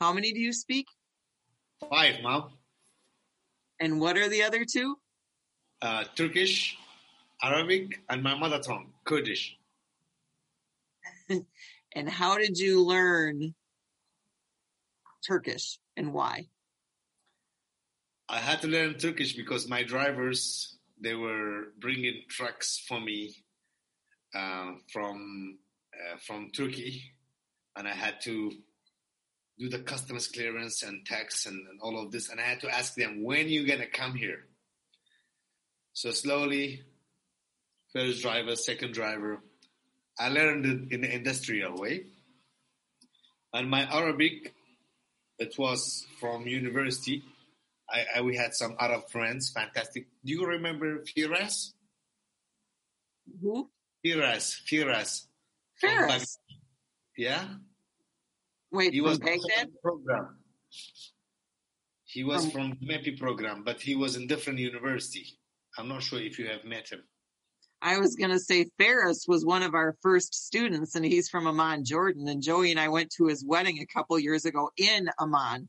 How many do you speak? Five, Mom. And what are the other two? Uh, Turkish, Arabic, and my mother tongue, Kurdish. And how did you learn Turkish and why? I had to learn Turkish because my drivers they were bringing trucks for me uh, from uh, from Turkey, and I had to do the customs clearance and tax and, and all of this, and I had to ask them when you gonna come here. So slowly, first driver, second driver, I learned it in the industrial way, and my Arabic it was from university. I, I we had some Arab friends, fantastic. Do you remember Firas? Who? Firas, Firas. Ferris. Yeah, Wait, he was Baghdad? from the program. He was From- from MEPI program, but he was in different university. I'm not sure if you have met him. I was going to say Ferris was one of our first students, and he's from Amman, Jordan. And Joey and I went to his wedding a couple years ago in Amman.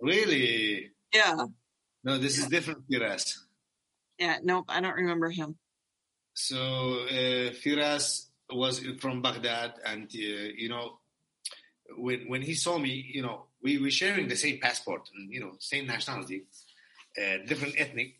Really? Yeah. No, this is different Firas. Yeah. Nope. I don't remember him. So uh, Firas was from Baghdad, and uh, you know, when when he saw me, you know, we were sharing the same passport and you know, same nationality, uh, different ethnic,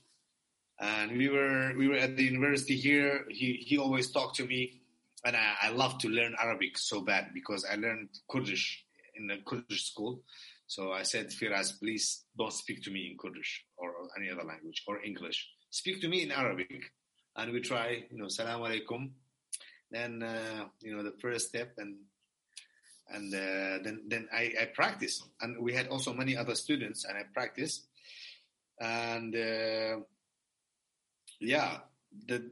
and we were we were at the university here. He he always talked to me, and I, I love to learn Arabic so bad because I learned Kurdish in the Kurdish school. So I said, Firas, please don't speak to me in Kurdish or any other language or English. Speak to me in Arabic and we try, you know, salam alaikum. Then, uh, you know, the first step, and and uh, then then I, I and we had also many other students, and I practice, and uh, yeah, the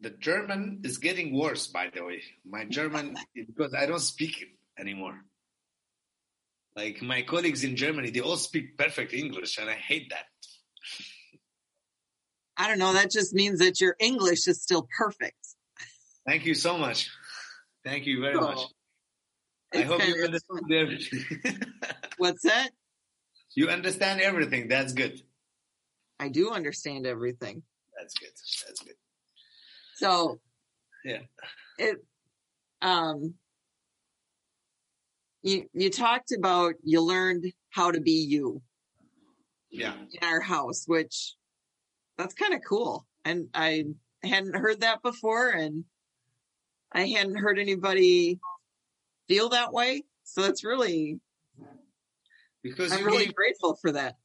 the German is getting worse. By the way, my German because I don't speak it anymore. Like my colleagues in Germany, they all speak perfect English, and I hate that. I don't know. That just means that your English is still perfect. Thank you so much. Thank you very much. Oh, I it's hope you understand everything. What's that? you understand everything. That's good. I do understand everything. That's good. That's good. So Yeah. it um you you talked about you learned how to be you Yeah. in our house, which that's kind of cool. And I hadn't heard that before and I hadn't heard anybody feel that way. So it's really Because I'm really gave grateful for that.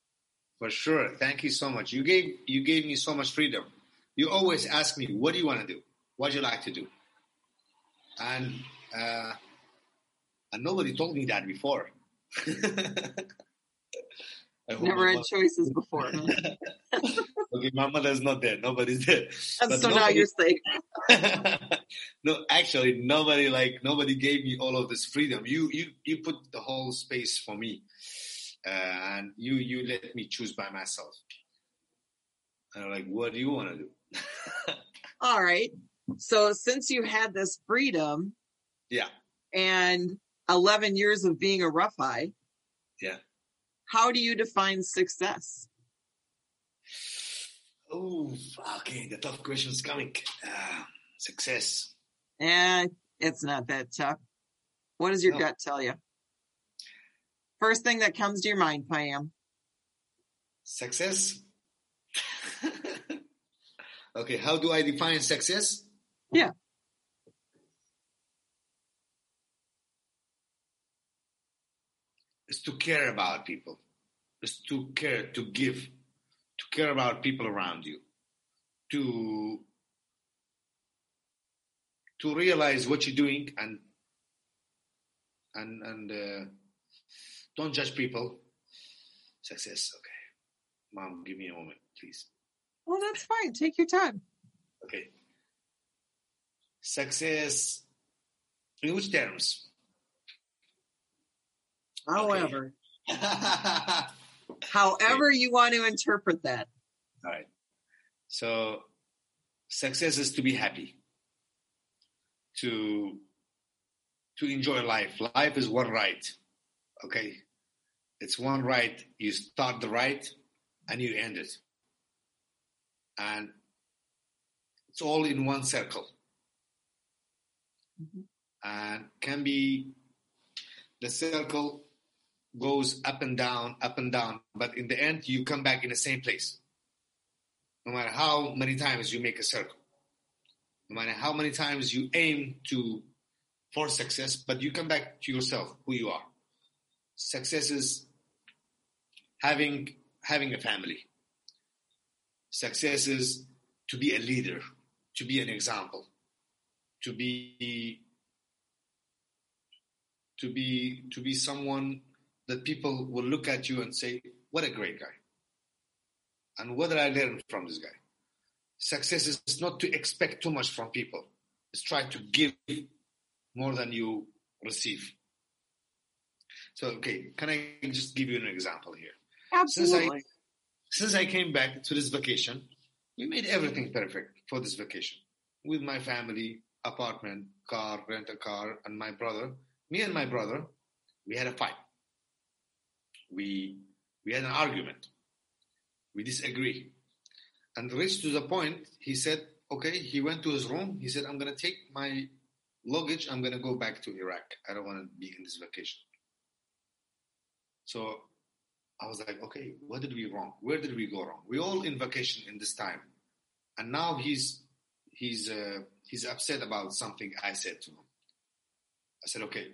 For sure. Thank you so much. You gave you gave me so much freedom. You always ask me, what do you want to do? What do you like to do? And uh, and nobody told me that before. Never had choices before. okay, my mother's not there. Nobody's there. And But so now you're safe. no, actually, nobody like nobody gave me all of this freedom. You you you put the whole space for me, and you you let me choose by myself. And I'm like, what do you want to do? All right. So since you had this freedom yeah, and 11 years of being a Rafi, yeah. how do you define success? Oh, okay. The tough question's coming. Uh, success. Eh, it's not that tough. What does your No. gut tell you? First thing that comes to your mind, Payam. Success. okay, how do I define success? Yeah. Is to care about people. Is to care, to give, to care about people around you. To to realize what you're doing and and and uh, don't judge people. Success. Okay, mom, give me a moment, please. Well, that's fine. Take your time. Okay. Success. In which terms? However, All however you want to interpret that. All right. So, success is to be happy. To to enjoy life. Life is one ride. Okay. It's one ride. You start the ride and you end it. And it's all in one circle. Mhm. and can be the circle goes up and down, up and down, but in the end, you come back in the same place. No matter how many times you make a circle, no matter how many times you aim to for success, but you come back to yourself, who you are. Success is having having a family. Success is to be a leader, to be an example, to be to be to be someone that people will look at you and say, "What a great guy." And what did I learn from this guy? Success is not to expect too much from people. It's try to give more than you receive. So, okay, can I just give you an example here? Absolutely. Since I came back to this vacation, we made everything perfect for this vacation with my family, apartment, car, rent a car, and my brother. Me and my brother, we had a fight. We we had an argument. We disagree, and reached to the point. He said, "Okay." He went to his room. He said, "I'm gonna take my luggage. I'm gonna go back to Iraq. I don't want to be in this vacation." So I was like, "Okay, what did we wrong? Where did we go wrong? We all in vacation in this time, and now he's he's uh, he's upset about something I said to him. I said, okay,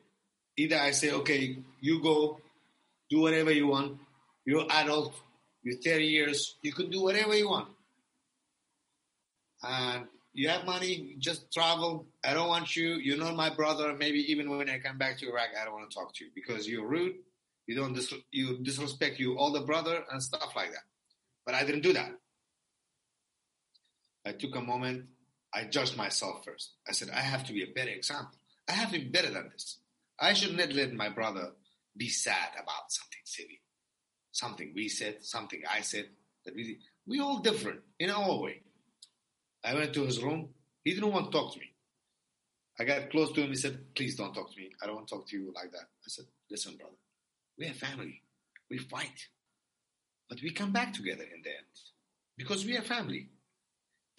either I say, okay, you go, do whatever you want. You're adult. You're 30 years. You can do whatever you want. And you have money. Just travel. I don't want you. You're not my brother. Maybe even when I come back to Iraq, I don't want to talk to you because you're rude. You don't dis- you disrespect you older brother and stuff like that. But I didn't do that. I took a moment I judged myself first. I said, I have to be a better example. I have to be better than this. I should not let my brother be sad about something silly. Something we said, something I said. That we, we all different in our way. I went to his room. He didn't want to talk to me. I got close to him. He said, please don't talk to me. I don't want to talk to you like that. I said, listen, brother, we're family. We fight. But we come back together in the end because we are family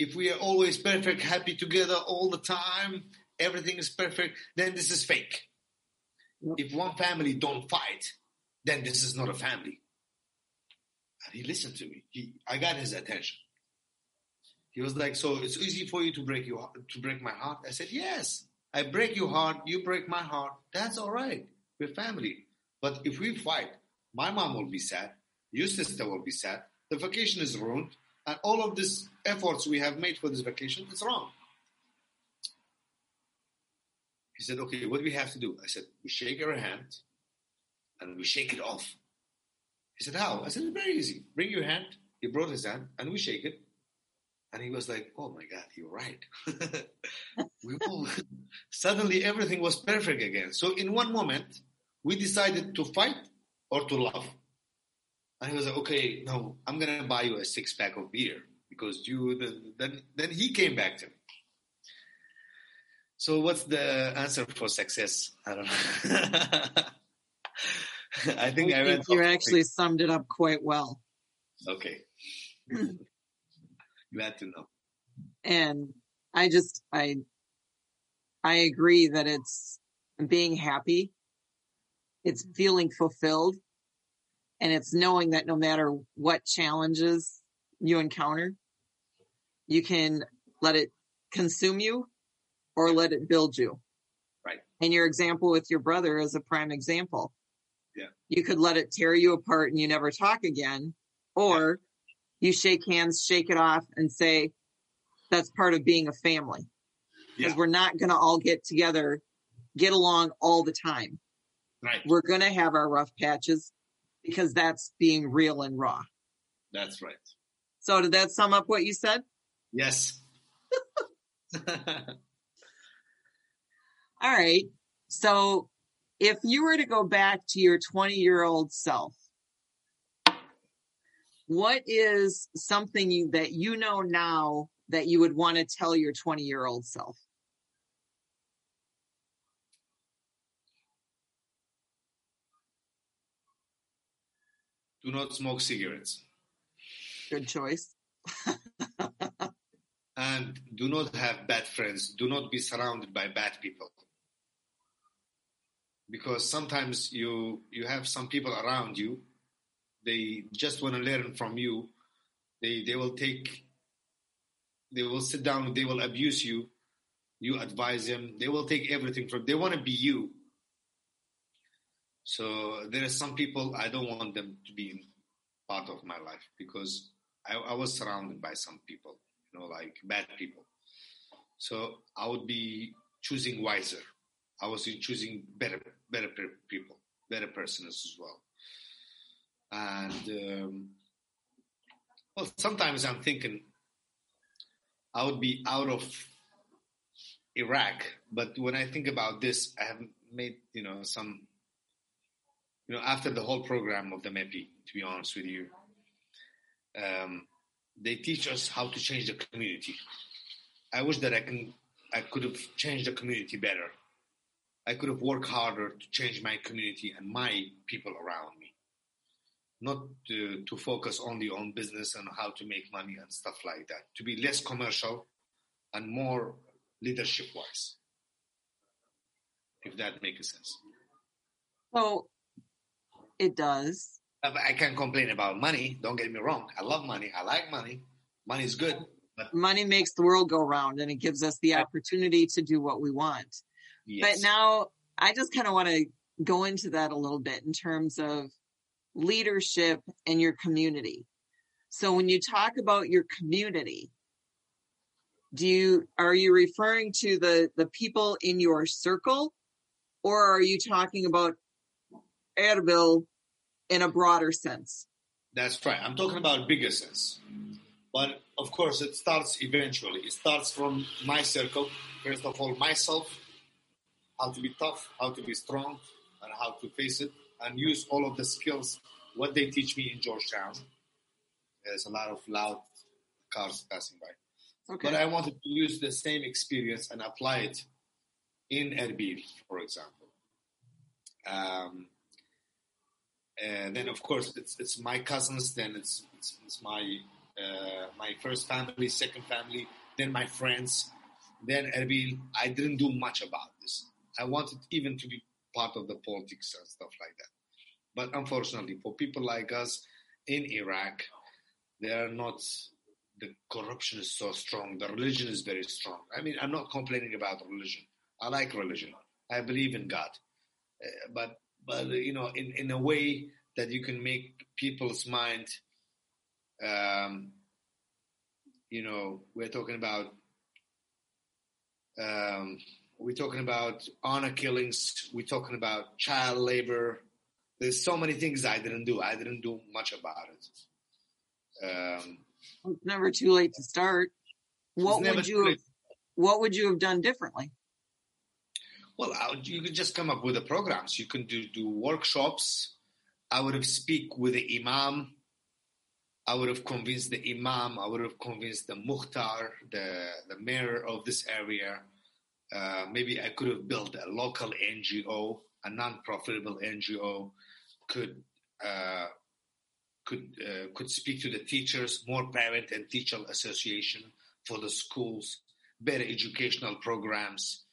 if we are always perfect, happy together all the time, everything is perfect, then this is fake. If one family don't fight, then this is not a family. And he listened to me. He, I got his attention. He was like, "So it's easy for you to break your to break my heart." I said, "Yes, I break your heart, you break my heart. That's all right. We're family. But if we fight, my mom will be sad, your sister will be sad. The vacation is ruined and all of these efforts we have made for this vacation is wrong. He said, okay, what do we have to do? I said, we shake our hand and we shake it off. He said, how? I said, it's very easy. Bring your hand. He brought his hand and we shake it. And he was like, oh my God, you're right. we all, suddenly everything was perfect again. So in one moment, we decided to fight or to love. And he was like, okay, no, I'm going to buy you a six pack of beer because you, then, then he came back to me. So what's the answer for success? I don't know. I think I, I think you actually summed it up quite well. Okay. Glad to know. And I just, I, I agree that it's being happy. It's mm-hmm. feeling fulfilled and it's knowing that no matter what challenges you encounter, you can let it consume you or let it build you. Right. And your example with your brother is a prime example. Yeah. You could let it tear you apart and you never talk again, or yeah. you shake hands, shake it off, and say, that's part of being a family. Because yeah. we're not going to all get together, get along all the time. Right. We're going to have our rough patches because that's being real and raw. That's right. So did that sum up what you said? Yes. All right. So if you were to go back to your 20 year old self, what is something you, that you know now that you would want to tell your 20 year old self? Do not smoke cigarettes. Good choice. and do not have bad friends. Do not be surrounded by bad people. Because sometimes you you have some people around you, they just want to learn from you. They they will take they will sit down, they will abuse you. You advise them. They will take everything from they want to be you so there are some people I don't want them to be part of my life because I, I was surrounded by some people, you know, like bad people. So I would be choosing wiser. I was in choosing better, better people, better persons as well. And um, well, sometimes I'm thinking I would be out of Iraq, but when I think about this, I have made you know some you know after the whole program of the MEPI, to be honest with you, um, they teach us how to change the community. I wish that I can I could have changed the community better. I could have worked harder to change my community and my people around me. Not to, to focus only on business and how to make money and stuff like that. To be less commercial and more leadership wise. If that makes sense. So it does. I can't complain about money. Don't get me wrong. I love money. I like money. Money is good. But Money makes the world go round and it gives us the opportunity to do what we want. yes. But now I just kind of want to go into that a little bit in terms of leadership and your community. So when you talk about your community, do you are you referring to the the people in your circle or are you talking about Erbil in a broader sense? That's right. I'm talking about bigger sense. But of course, it starts eventually. It starts from my circle. First of all, myself, how to be tough, how to be strong, and how to face it, and use all of the skills, what they teach me in Georgetown. There's a lot of loud cars passing by. Okay. But I wanted to use the same experience and apply it in Erbil, for example. Um, and then, of course, it's it's my cousins. Then it's it's, it's my uh, my first family, second family, then my friends, then Erbil. I didn't do much about this. I wanted even to be part of the politics and stuff like that. But unfortunately, for people like us in Iraq, they are not. The corruption is so strong. The religion is very strong. I mean, I'm not complaining about religion. I like religion. I believe in God, Uh, but but you know, in in a way that you can make people's mind. Um, you know, we're talking about. Um, we're talking about honor killings. We're talking about child labor. There's so many things I didn't do. I didn't do much about it. Um, It's never too late to start. What would you have, what would you have done differently? Well, you could just come up with the programs. You can do, do workshops. I would have speak with the imam. I would have convinced the imam. I would have convinced the muhtar, the, the mayor of this area. Uh, maybe I could have built a local NGO, a non-profitable NGO, could uh, could uh, could speak to the teachers, more parent and teacher association for the schools, better educational programs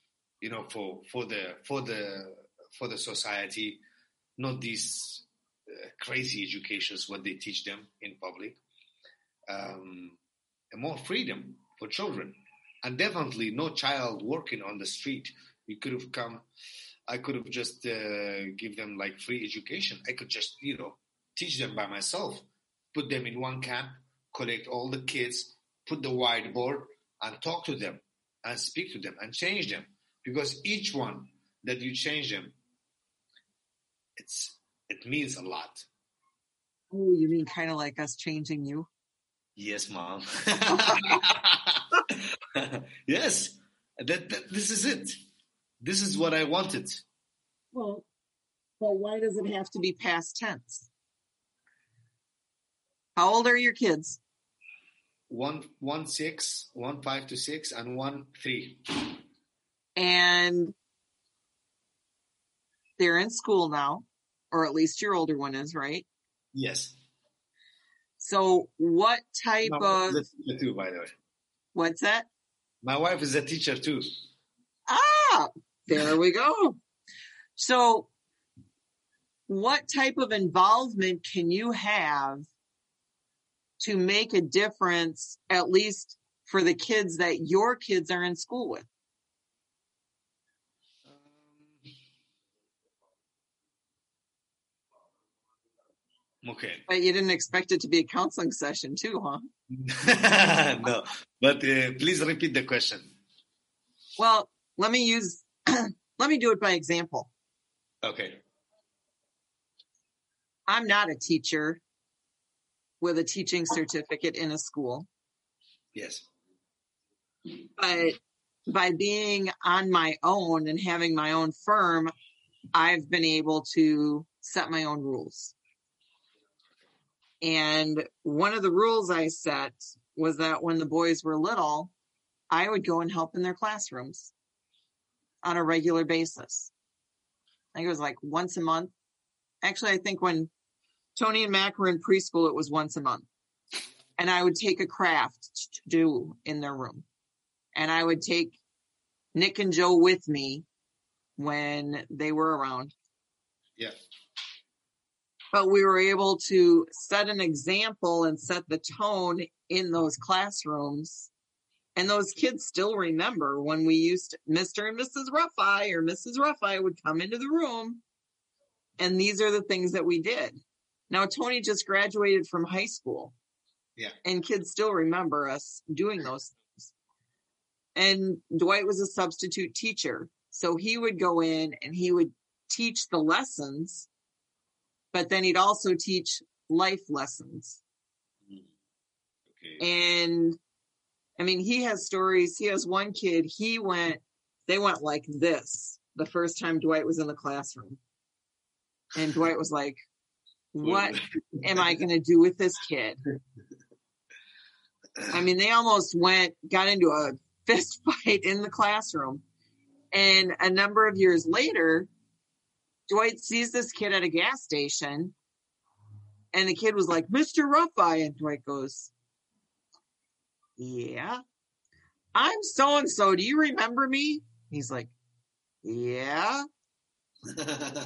you know for for the for the for the society not these uh, crazy educations what they teach them in public. Um, more freedom for children. And definitely no child working on the street. You could have come i could have just uh, give them like free education. I could just you know teach them by myself. Put them in one camp collect all the kids put the whiteboard and talk to them and speak to them and change them because each one that you change them it's it means a lot Oh, you mean kind of like us changing you? yes mom yes that, that this is it this is what i wanted Well, but why does it have to be past tense? How old are your kids? one one six one five to six and one three And they're in school now, or at least your older one is, right? yes So what type my of, too by the way what's that? my wife is a teacher too Ah, there we go. So what type of involvement can you have to make a difference, at least for the kids that your kids are in school with? Okay But you didn't expect it to be a counseling session too, huh? no but uh, please repeat the question Well, let me use, let me do it by example. okay I'm not a teacher with a teaching certificate in a school, Yes. but by being on my own and having my own firm, I've been able to set my own rules. And one of the rules I set was that when the boys were little, I would go and help in their classrooms on a regular basis. I think it was like once a month. Actually, I think when Tony and Mac were in preschool, it was once a month. And I would take a craft to do in their room. And I would take Nick and Joe with me when they were around. Yeah. But we were able to set an example and set the tone in those classrooms. And those kids still remember when we used to, Mr. and Mrs. Rafi or Mrs. Rafi would come into the room. And these are the things that we did. Now, Tony just graduated from high school. Yeah. And kids still remember us doing those things. And Dwight was a substitute teacher. So he would go in and he would teach the lessons, but then he'd also teach life lessons. Mm. Okay. And I mean, he has stories. He has one kid, he went, they went like this the first time Dwight was in the classroom. And Dwight was like, what am I going to do with this kid? I mean, they almost went, got into a fist fight in the classroom. And a number of years later, Dwight sees this kid at a gas station. And the kid was like, Mr. Rafi. And Dwight goes, Yeah. I'm so and so. Do you remember me? He's like, Yeah.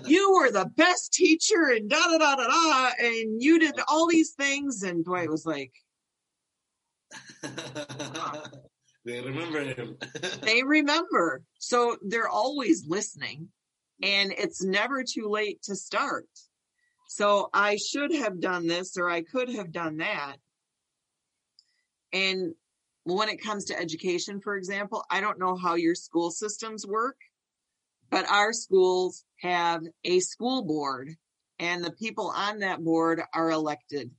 You were the best teacher and da da da da da. And you did all these things. And Dwight was like, they remember him. they remember. So they're always listening and it's never too late to start. So I should have done this or I could have done that. And when it comes to education, for example, I don't know how your school systems work, but our schools have a school board and the people on that board are elected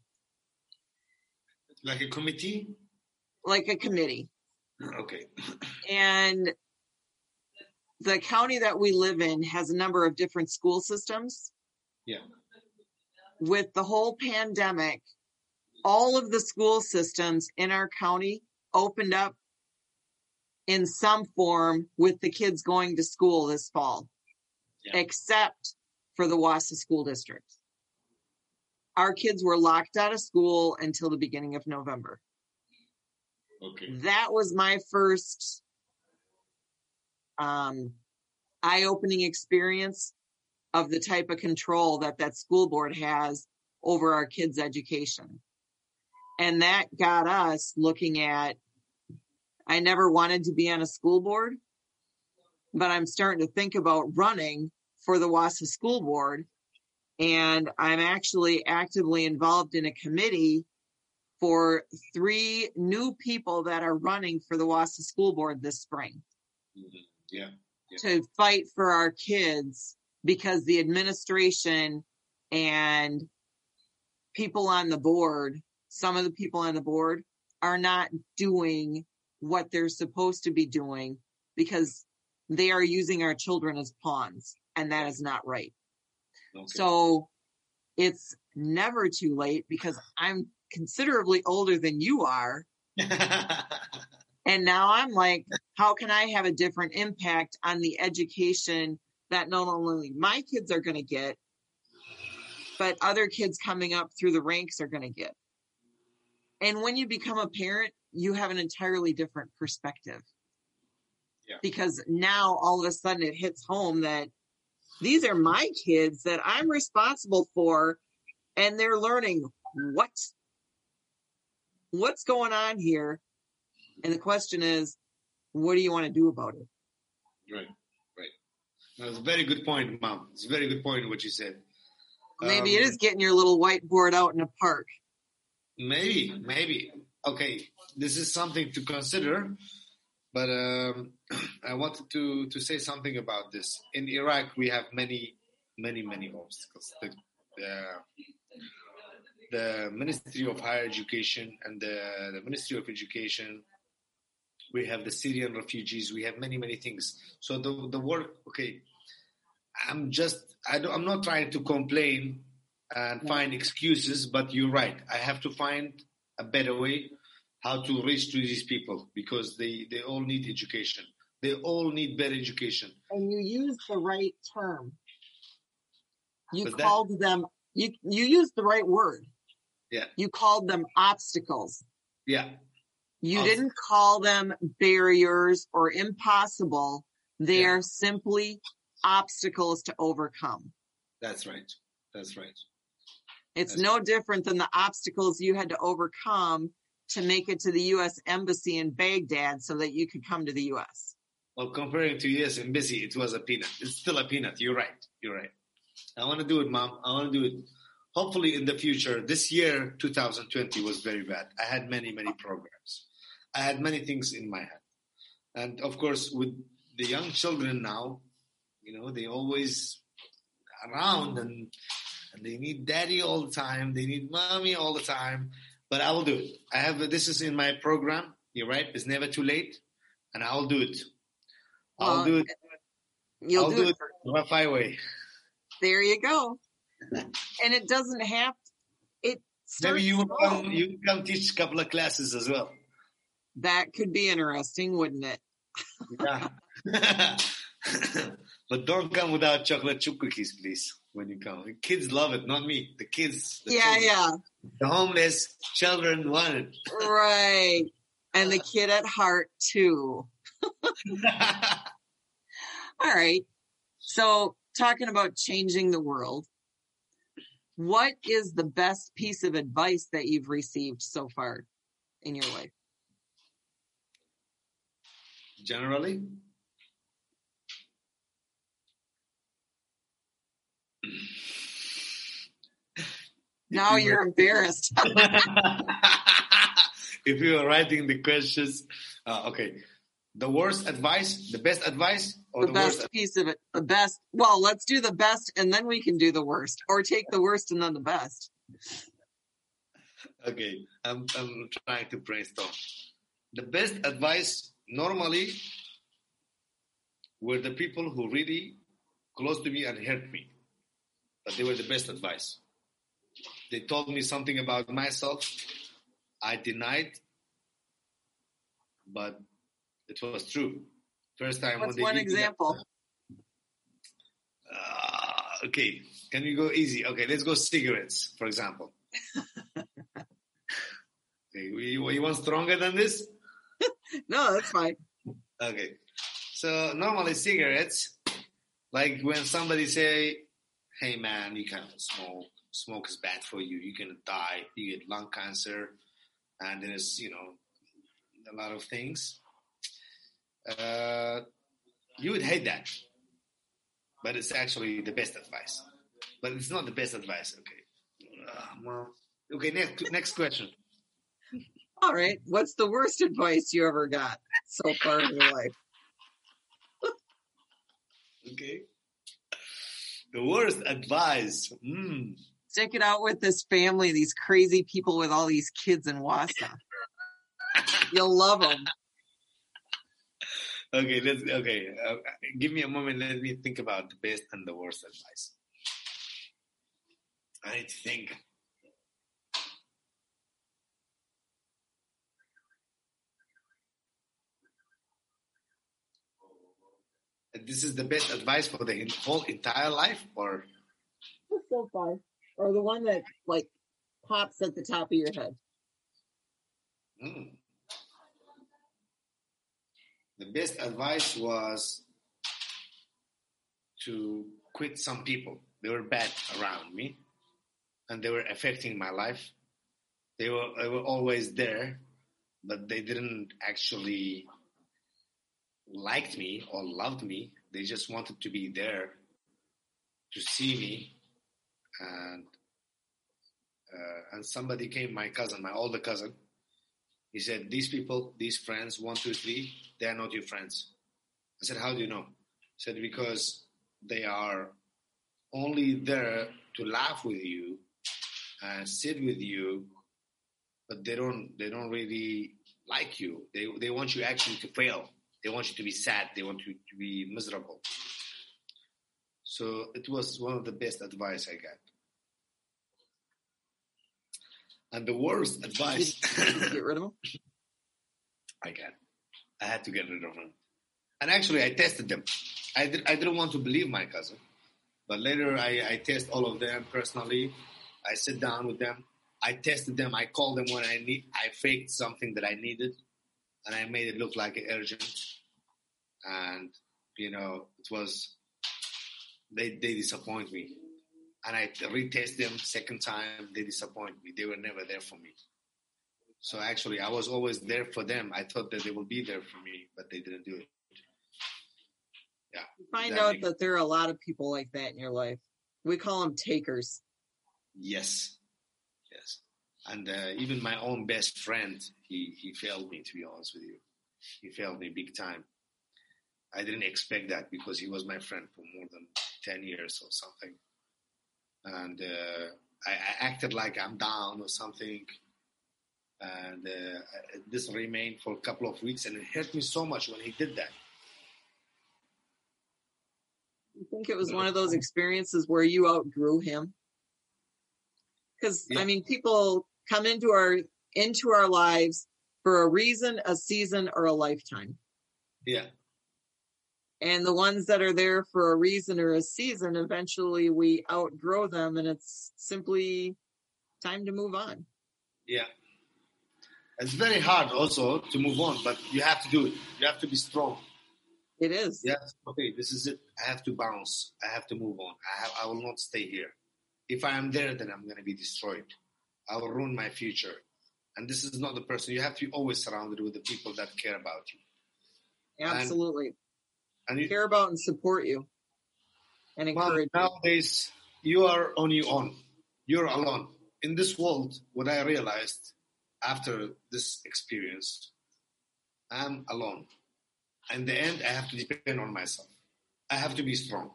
like a committee? like a committee. Okay. And the county that we live in has a number of different school systems. Yeah. With the whole pandemic, all of the school systems in our county opened up in some form with the kids going to school this fall, Yeah. except for the Wausau School District. Our kids were locked out of school until the beginning of November Okay. that was my first um, eye-opening experience of the type of control that that school board has over our kids' education. And that got us looking at, I never wanted to be on a school board, but I'm starting to think about running for the Wausau School Board. And I'm actually actively involved in a committee for three new people that are running for the Wausau School Board this spring Mhm. Yeah. to fight for our kids because the administration and people on the board, some of the people on the board are not doing what they're supposed to be doing because they are using our children as pawns and that is not right. Okay. So it's never too late because I'm considerably older than you are. And now I'm like, how can I have a different impact on the education that not only my kids are going to get, but other kids coming up through the ranks are going to get? And when you become a parent, you have an entirely different perspective. Yeah. Because now all of a sudden it hits home that these are my kids that I'm responsible for, and they're learning what what's going on here. And the question is, what do you want to do about it? right. Right. That's a very good point, Mom. It's a very good point what you said. Maybe it Um, is getting your little whiteboard out in a park. Maybe, maybe. Okay, this is something to consider. But um, I wanted to to say something about this. In Iraq, we have many, many, many obstacles. The the the Ministry of Higher Education and the, the Ministry of Education. We have the Syrian refugees. We have many many things. So the the work. Okay, I'm just I don't, I'm not trying to complain and find excuses, but you're right. I have to find a better way how to reach to these people because they they all need education. They all need better education. And you used the right term. You But that- called them, you, you used the right word. Yeah. You called them obstacles. Yeah, You Obst- didn't call them barriers or impossible. They Yeah. are simply obstacles to overcome. that's right. That's right. It's That's no different than the obstacles you had to overcome to make it to the U.S. Embassy in Baghdad so that you could come to the U.S. Well, comparing to US Embassy, it was a peanut. It's still a peanut. You're right. You're right. I want to do it, mom. I want to do it. Hopefully, in the future. This year, 2020, was very bad. I had many, many programs. I had many things in my head, and of course, with the young children now, you know, they always around and and they need daddy all the time. They need mommy all the time. But I will do it. I have this is in my program. You're right. It's never too late, and I'll do it. I'll Well, do it You'll I'll do, do it. it. Wi-Fi way. there you go. And it doesn't have. It Maybe you will come. You will come teach a couple of classes as well. That could be interesting, wouldn't it? Yeah. but don't come without chocolate chip cookies, please. When you come, the kids love it, not me. The kids. The yeah, children, The homeless children want it. right. And the kid at heart too. All right. So, talking about changing the world, what is the best piece of advice that you've received so far in your life? Generally, Now you you're embarrassed. if you are writing the questions, uh, okay. The worst advice, the best advice, or the the, worst? best piece of it, the best. Well, let's do the best and then we can do the worst, or take the worst and then the best. Okay, I'm, I'm trying to brainstorm. The best advice normally were the people who really close to me and hurt me, but they were the best advice. They told me something about myself. I denied, but it was true. First time What's one example? Uh, okay, can we go easy? Okay, let's go cigarettes, for example. okay, you, you want stronger than this? No, that's fine. Okay. So normally cigarettes, like when somebody say, "Hey man, you can't smoke. Smoke is bad for you. You're gonna die. You get lung cancer, and there's you know a lot of things." Uh, you would hate that, but it's actually the best advice. But it's not the best advice. Okay. Uh, well, okay. Next next question. All right. What's the worst advice you ever got so far in your life? Okay. The worst advice. Mm. Stick it out with this family, these crazy people with all these kids in Wausau. You'll love them. Okay, let's okay. Uh, give me a moment. Let me think about the best and the worst advice. I need to think. This is the best advice for the whole entire life, or So far. Or the one that like pops at the top of your head. Mm. The best advice was to quit some people. They were bad around me and they were affecting my life. They were, they were always there, but they didn't actually like me or loved me. They just wanted to be there to see me and uh, and somebody came, my cousin, my older cousin, he said, These people, these friends, one, two, three, they are not your friends. I said, How do you know? He said, Because they are only there to laugh with you and sit with you, but they don't they don't really like you. They they want you actually to fail. They want you to be sad. They want you to be miserable. So it was one of the best advice I got. And the worst advice get rid of him? I got. I had to get rid of them. And actually, I tested them. I, did, I didn't want to believe my cousin. But later, I, I test all of them personally. I sit down with them. I tested them. I called them when I need. I faked something that I needed, and I made it look like urgent. And you know, it was they they disappoint me, and I retest them second time. They disappoint me. They were never there for me. So actually, I was always there for them. I thought that they would be there for me, but they didn't do it. Yeah. You find That out makes- that there are a lot of people like that in your life. We call them takers. Yes, yes. And uh, even my own best friend, he he failed me. To be honest with you, he failed me big time. I didn't expect that because he was my friend for more than ten years or something, and uh, I, I acted like I'm down or something. And uh, this remained for a couple of weeks, and it hurt me so much when he did that. I think it was one of those experiences where you outgrew him? Because I mean, people come into our into our lives for a reason, a season, or a lifetime. Yeah, And the ones that are there for a reason or a season, eventually we outgrow them, and it's simply time to move on. Yeah. It's very hard also to move on, but you have to do it. You have to be strong. It is. Yes. Okay, this is it. I have to bounce. I have to move on. I have, I will not stay here. If I am there, then I'm going to be destroyed. I will ruin my future. And this is not the person. You have to be always surrounded with the people that care about you. Absolutely. And you, Care about and support you and Well, encourage you. nowadays, you are on your own. You're alone. In this world, what I realized after this experience, I'm alone. In the end, I have to depend on myself. I have to be strong.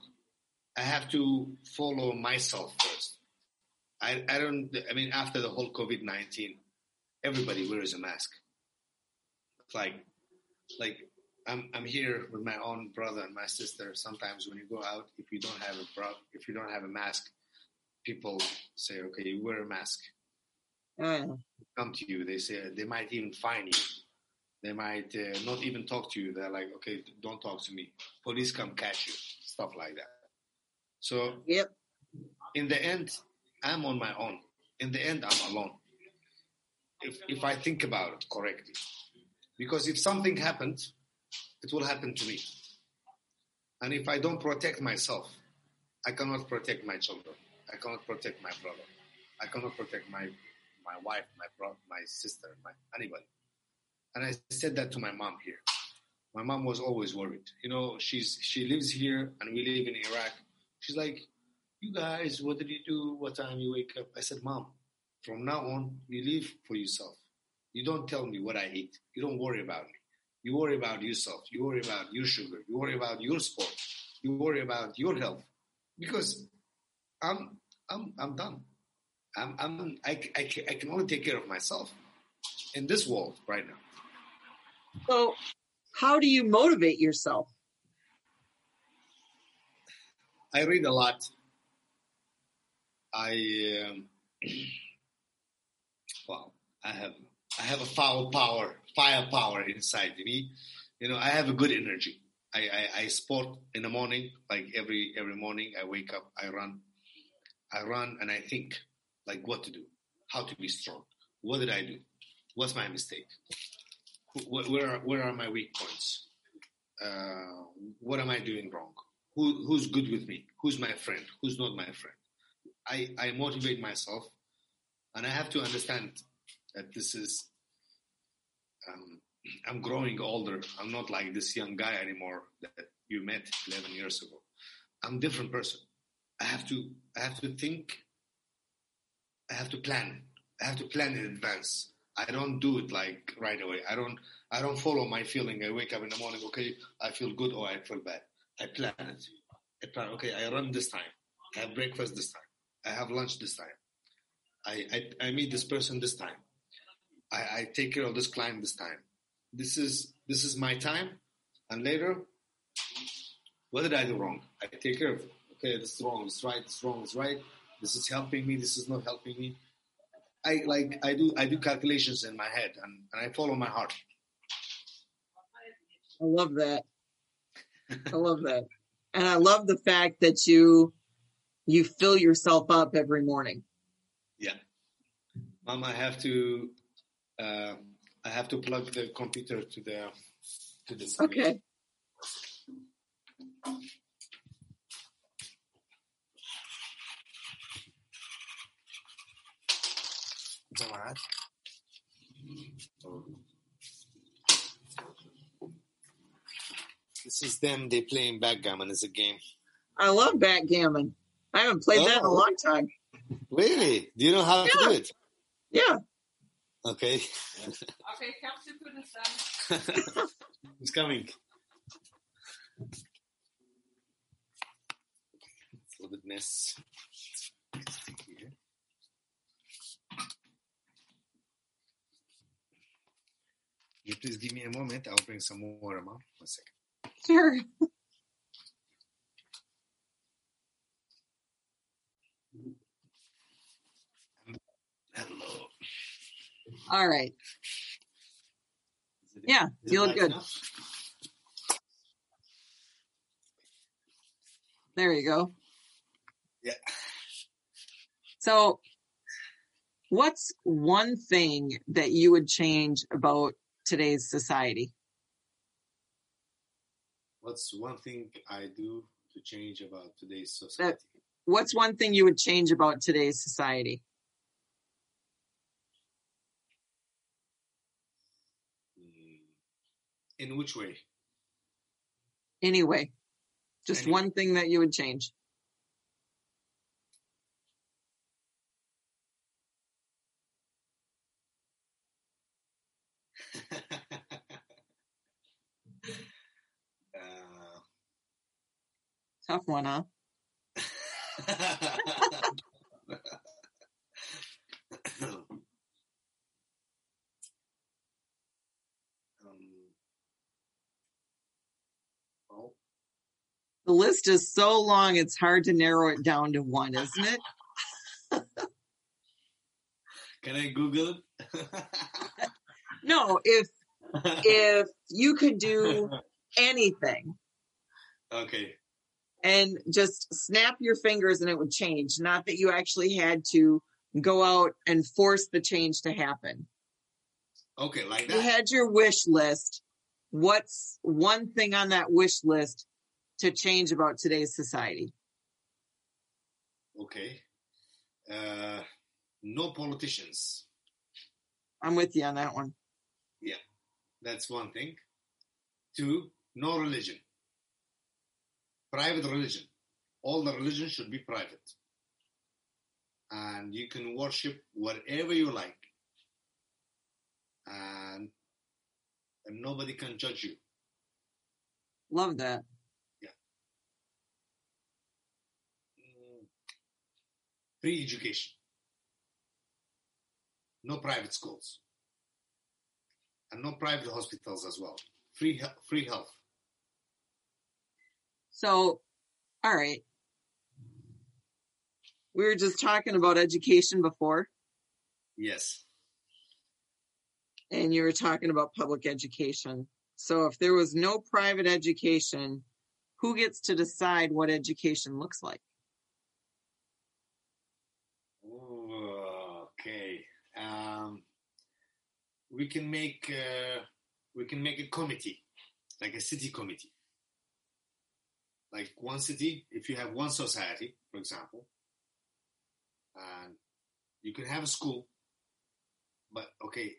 I have to follow myself first. I, I don't, I mean, after the whole COVID 19, everybody wears a mask. Like, like I'm I'm here with my own brother and my sister. Sometimes when you go out, if you don't have a bro, if you don't have a mask, people say, "Okay, you wear a mask." Uh, Come to you. They say they might even fine you. They might uh, not even talk to you. They're like, "Okay, don't talk to me." Police come catch you. Stuff like that. So yep. in the end, I'm on my own. In the end, I'm alone. If if I think about it correctly, because if something happened, it will happen to me. And if I don't protect myself, I cannot protect my children. I cannot protect my brother. I cannot protect my my wife, my brother, my sister, my anybody. And I said that to my mom here. My mom was always worried. You know, she's she lives here and we live in Iraq. She's like, you guys, what did you do? What time you wake up? I said, Mom, from now on, you live for yourself. You don't tell me what I eat. You don't worry about me. You worry about yourself. You worry about your sugar. You worry about your sport. You worry about your health. Because I'm, I'm, I'm done. I'm, I'm, I, I, I can only take care of myself in this world right now. So, how do you motivate yourself? I read a lot. I um, I have I have a foul power, inside me. You know, I have a good energy. I, I, I sport in the morning, like every every morning. I wake up, I run, I run, and I think like what to do, how to be strong. What did I do? What's my mistake? Wh- Where are, where are my weak points? Uh, what am I doing wrong? Who, who's good with me? Who's my friend? Who's not my friend? I, I motivate myself, and I have to understand that this is. Um, I'm growing older. I'm not like this young guy anymore that you met 11 years ago. I'm a different person. I have to. I have to think. I have to plan. I have to plan in advance. I don't do it like right away. I don't. I don't follow my feeling. I wake up in the morning. Okay, I feel good or I feel bad. I plan it. I plan. Okay, I run this time. I have breakfast this time. I have lunch this time. I, I, I meet this person this time. I, I take care of this client this time. This is this is my time, and later, what did I do wrong? I take care of. Okay, this is wrong. Is right. Is wrong. Is right. This is helping me. This is not helping me. I like I do I do calculations in my head, and, and I follow my heart. I love that. I love that. And I love the fact that you you fill yourself up every morning. Yeah. Mom, I have to, uh, I have to plug the computer to the, to the screen. Okay. Jamaat. This is them. They playing backgammon as a game. I love backgammon. I haven't played that in a Oh. long time. Really? Do you know how to do it? Yeah. Okay. Okay, come to the side. It's coming. It's a little bit mess. Here. You please give me a moment. I'll bring some water, mom. One second. Sure. All right. It- Yeah, you look good. enough? There you go. Yeah. So, what's one thing that you would change about today's society? What's one thing I do to change about today's society? What's one thing you would change about today's society? In which way? Anyway, just Any- one thing that you would change. uh, Tough one, huh? um, well, The list is so long, it's hard to narrow it down to one, isn't it? can I Google it? No, if if you could do anything okay. and just snap your fingers and it would change, not that you actually had to go out and force the change to happen. Okay, like that. You had your wish list. What's one thing on that wish list to change about today's society? Okay. Uh, no politicians. I'm with you on that one. Yeah, that's one thing. Two, no religion. Private religion. All the religion should be private. And you can worship whatever you like. And, and nobody can judge you. Love that. Free education. No private schools. And no private hospitals as well. Free, free health. So, all right. We were just talking about education before, Yes. and you were talking about public education. So, if there was no private education, who gets to decide what education looks like? Ooh, okay. Um, we can make uh, we can make a committee, like a city committee. Like one city, if you have one society, for example, and you can have a school, but okay,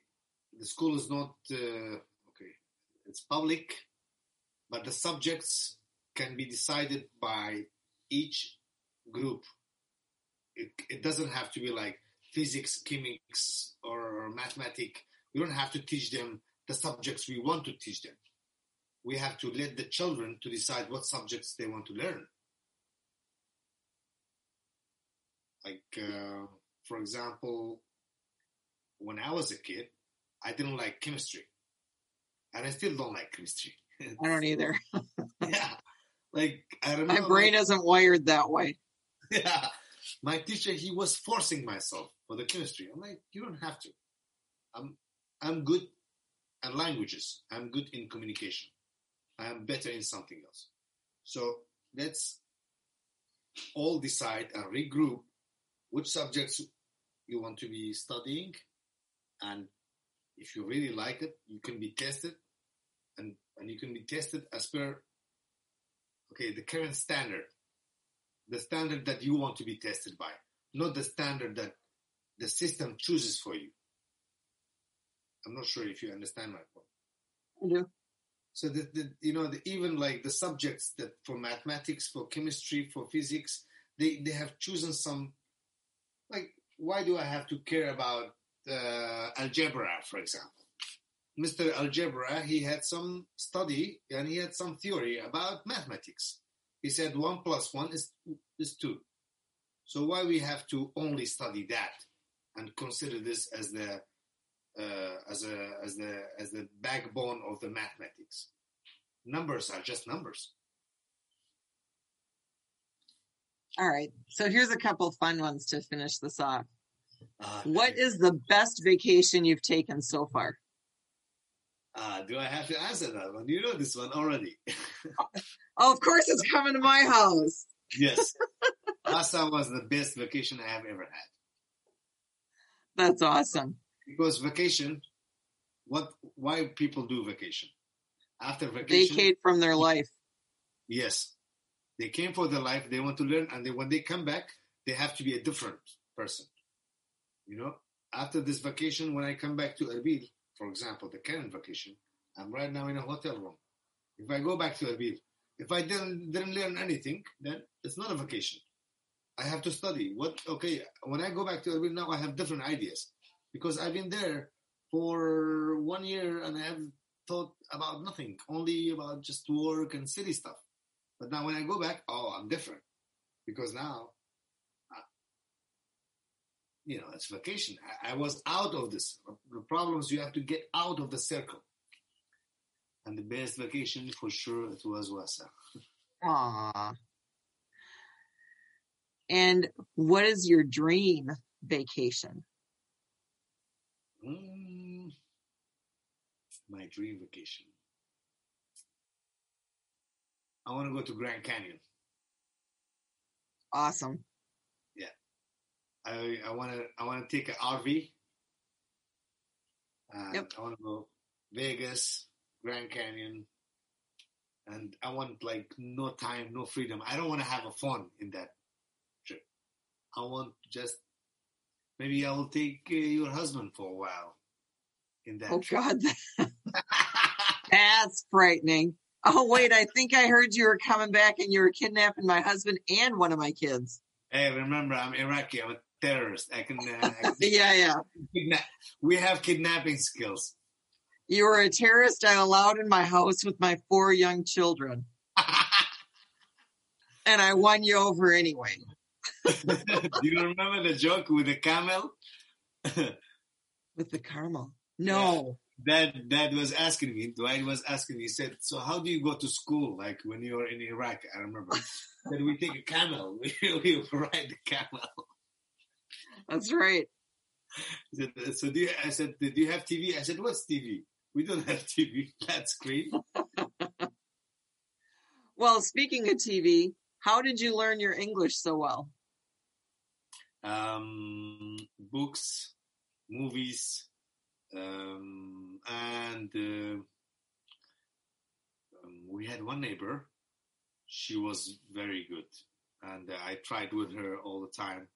the school is not uh, okay. It's public, but the subjects can be decided by each group it, it doesn't have to be like physics, chemics, or mathematics. We don't have to teach them the subjects we want to teach them. We have to let the children to decide what subjects they want to learn. Like, uh, for example, when I was a kid, I didn't like chemistry, and I still don't like chemistry. I don't either. yeah, like I don't My brain like- isn't wired that way. yeah, my teacher he was forcing myself for the chemistry. I'm like, you don't have to. I'm I'm good at languages. I'm good in communication. I'm better in something else. So let's all decide and regroup which subjects you want to be studying, and if you really like it, you can be tested, and and you can be tested as per okay the current standard the standard that you want to be tested by, not the standard that the system chooses for you. I'm not sure if you understand my point. I do. So the, the you know the, even like the subjects that for mathematics, for chemistry, for physics, they they have chosen some like why do I have to care about uh, algebra, for example? Mr. Algebra, he had some study and he had some theory about mathematics. He said one plus one is is two. So why we have to only study that and consider this as the uh, as a as the as the backbone of the mathematics? Numbers are just numbers. All right. So here's a couple fun ones to finish this off. Uh, What is the best vacation you've taken so far? Uh, do I have to answer that one? You know this one already. Oh, of course it's coming to my house. yes. Last time was the best vacation I have ever had. That's awesome. Because vacation, what? Why people do vacation? After vacation, Vacate from their life. yes, they came for their life. They want to learn, and they, when they come back, they have to be a different person. You know, after this vacation, when I come back to Erbil, for example, the current vacation, I'm right now in a hotel room. If I go back to Erbil, if I didn't didn't learn anything, then it's not a vacation. I have to study. What? Okay, when I go back to Erbil now, I have different ideas because I've been there for one year and I have thought about nothing, only about just work and city stuff. But now when I go back, oh, I'm different because now, you know, it's vacation. I, I was out of this. The problem is you have to get out of the circle. And the best vacation for sure it was Wausau. Ah. And what is your dream vacation? Mm, my dream vacation. I want to go to Grand Canyon. Awesome. Yeah, I I want to I want to take an RV. And Yep. I want to go Vegas, Grand Canyon, and I want like no time, no freedom. I don't want to have a phone in that trip. I want just maybe I will take uh, your husband for a while in that. Oh trip. God, that's frightening. Oh wait, I think I heard you were coming back and you were kidnapping my husband and one of my kids. hey, remember I'm Iraqi. I'm a terrorist. I can. Uh, I can Yeah, yeah. kidnap. We have kidnapping skills. You were a terrorist I allowed in my house with my four young children, and I won you over anyway. Do you remember the joke with the camel? With the caramel. No. Dad, Dad was asking me. Dwight was asking me. He said, "So how do you go to school? Like when you were in Iraq?" I remember. Then we take a camel. We, we ride the camel. That's right. He said, so do you, I said, "Do you have TV?" I said, "What's TV? We don't have TV flat screen." Well, speaking of TV, how did you learn your English so well? Um, books, movies, um, and uh, um, we had one neighbor. She was very good, and uh, I tried with her all the time,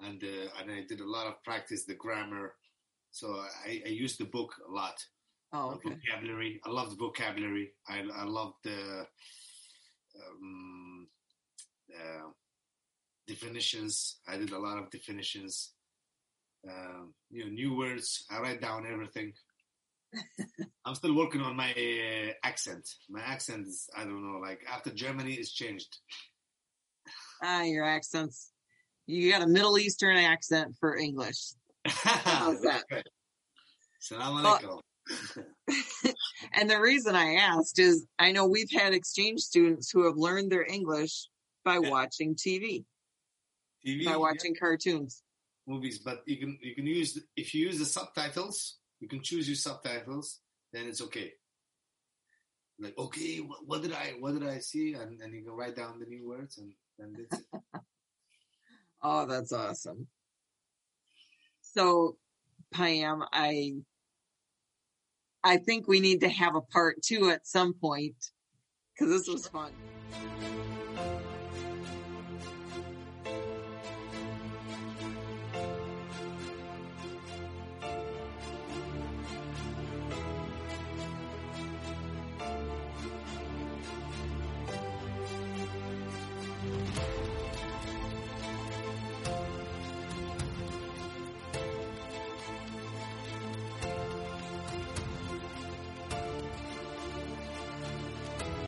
and uh, and I did a lot of practice the grammar. So I, I used the book a lot. Oh, okay. vocabulary. I loved vocabulary. I I loved the um, uh, definitions. I did a lot of definitions. Um, you know, new words. I write down everything. I'm still working on my uh, accent. My accent is I don't know. Like after Germany, it's changed. Ah, your accents. You got a Middle Eastern accent for English. How's that? Salam Well- And the reason I asked is I know we've had exchange students who have learned their English by watching TV, TV, by yeah, watching cartoons. movies, but you can you can use if you use the subtitles, you can choose your subtitles, then it's okay. Like okay, what, what did I what did I see, and, and you can write down the new words, and then that's it. Oh, that's awesome. So, Payam, I I think we need to have a part two at some point because this was fun.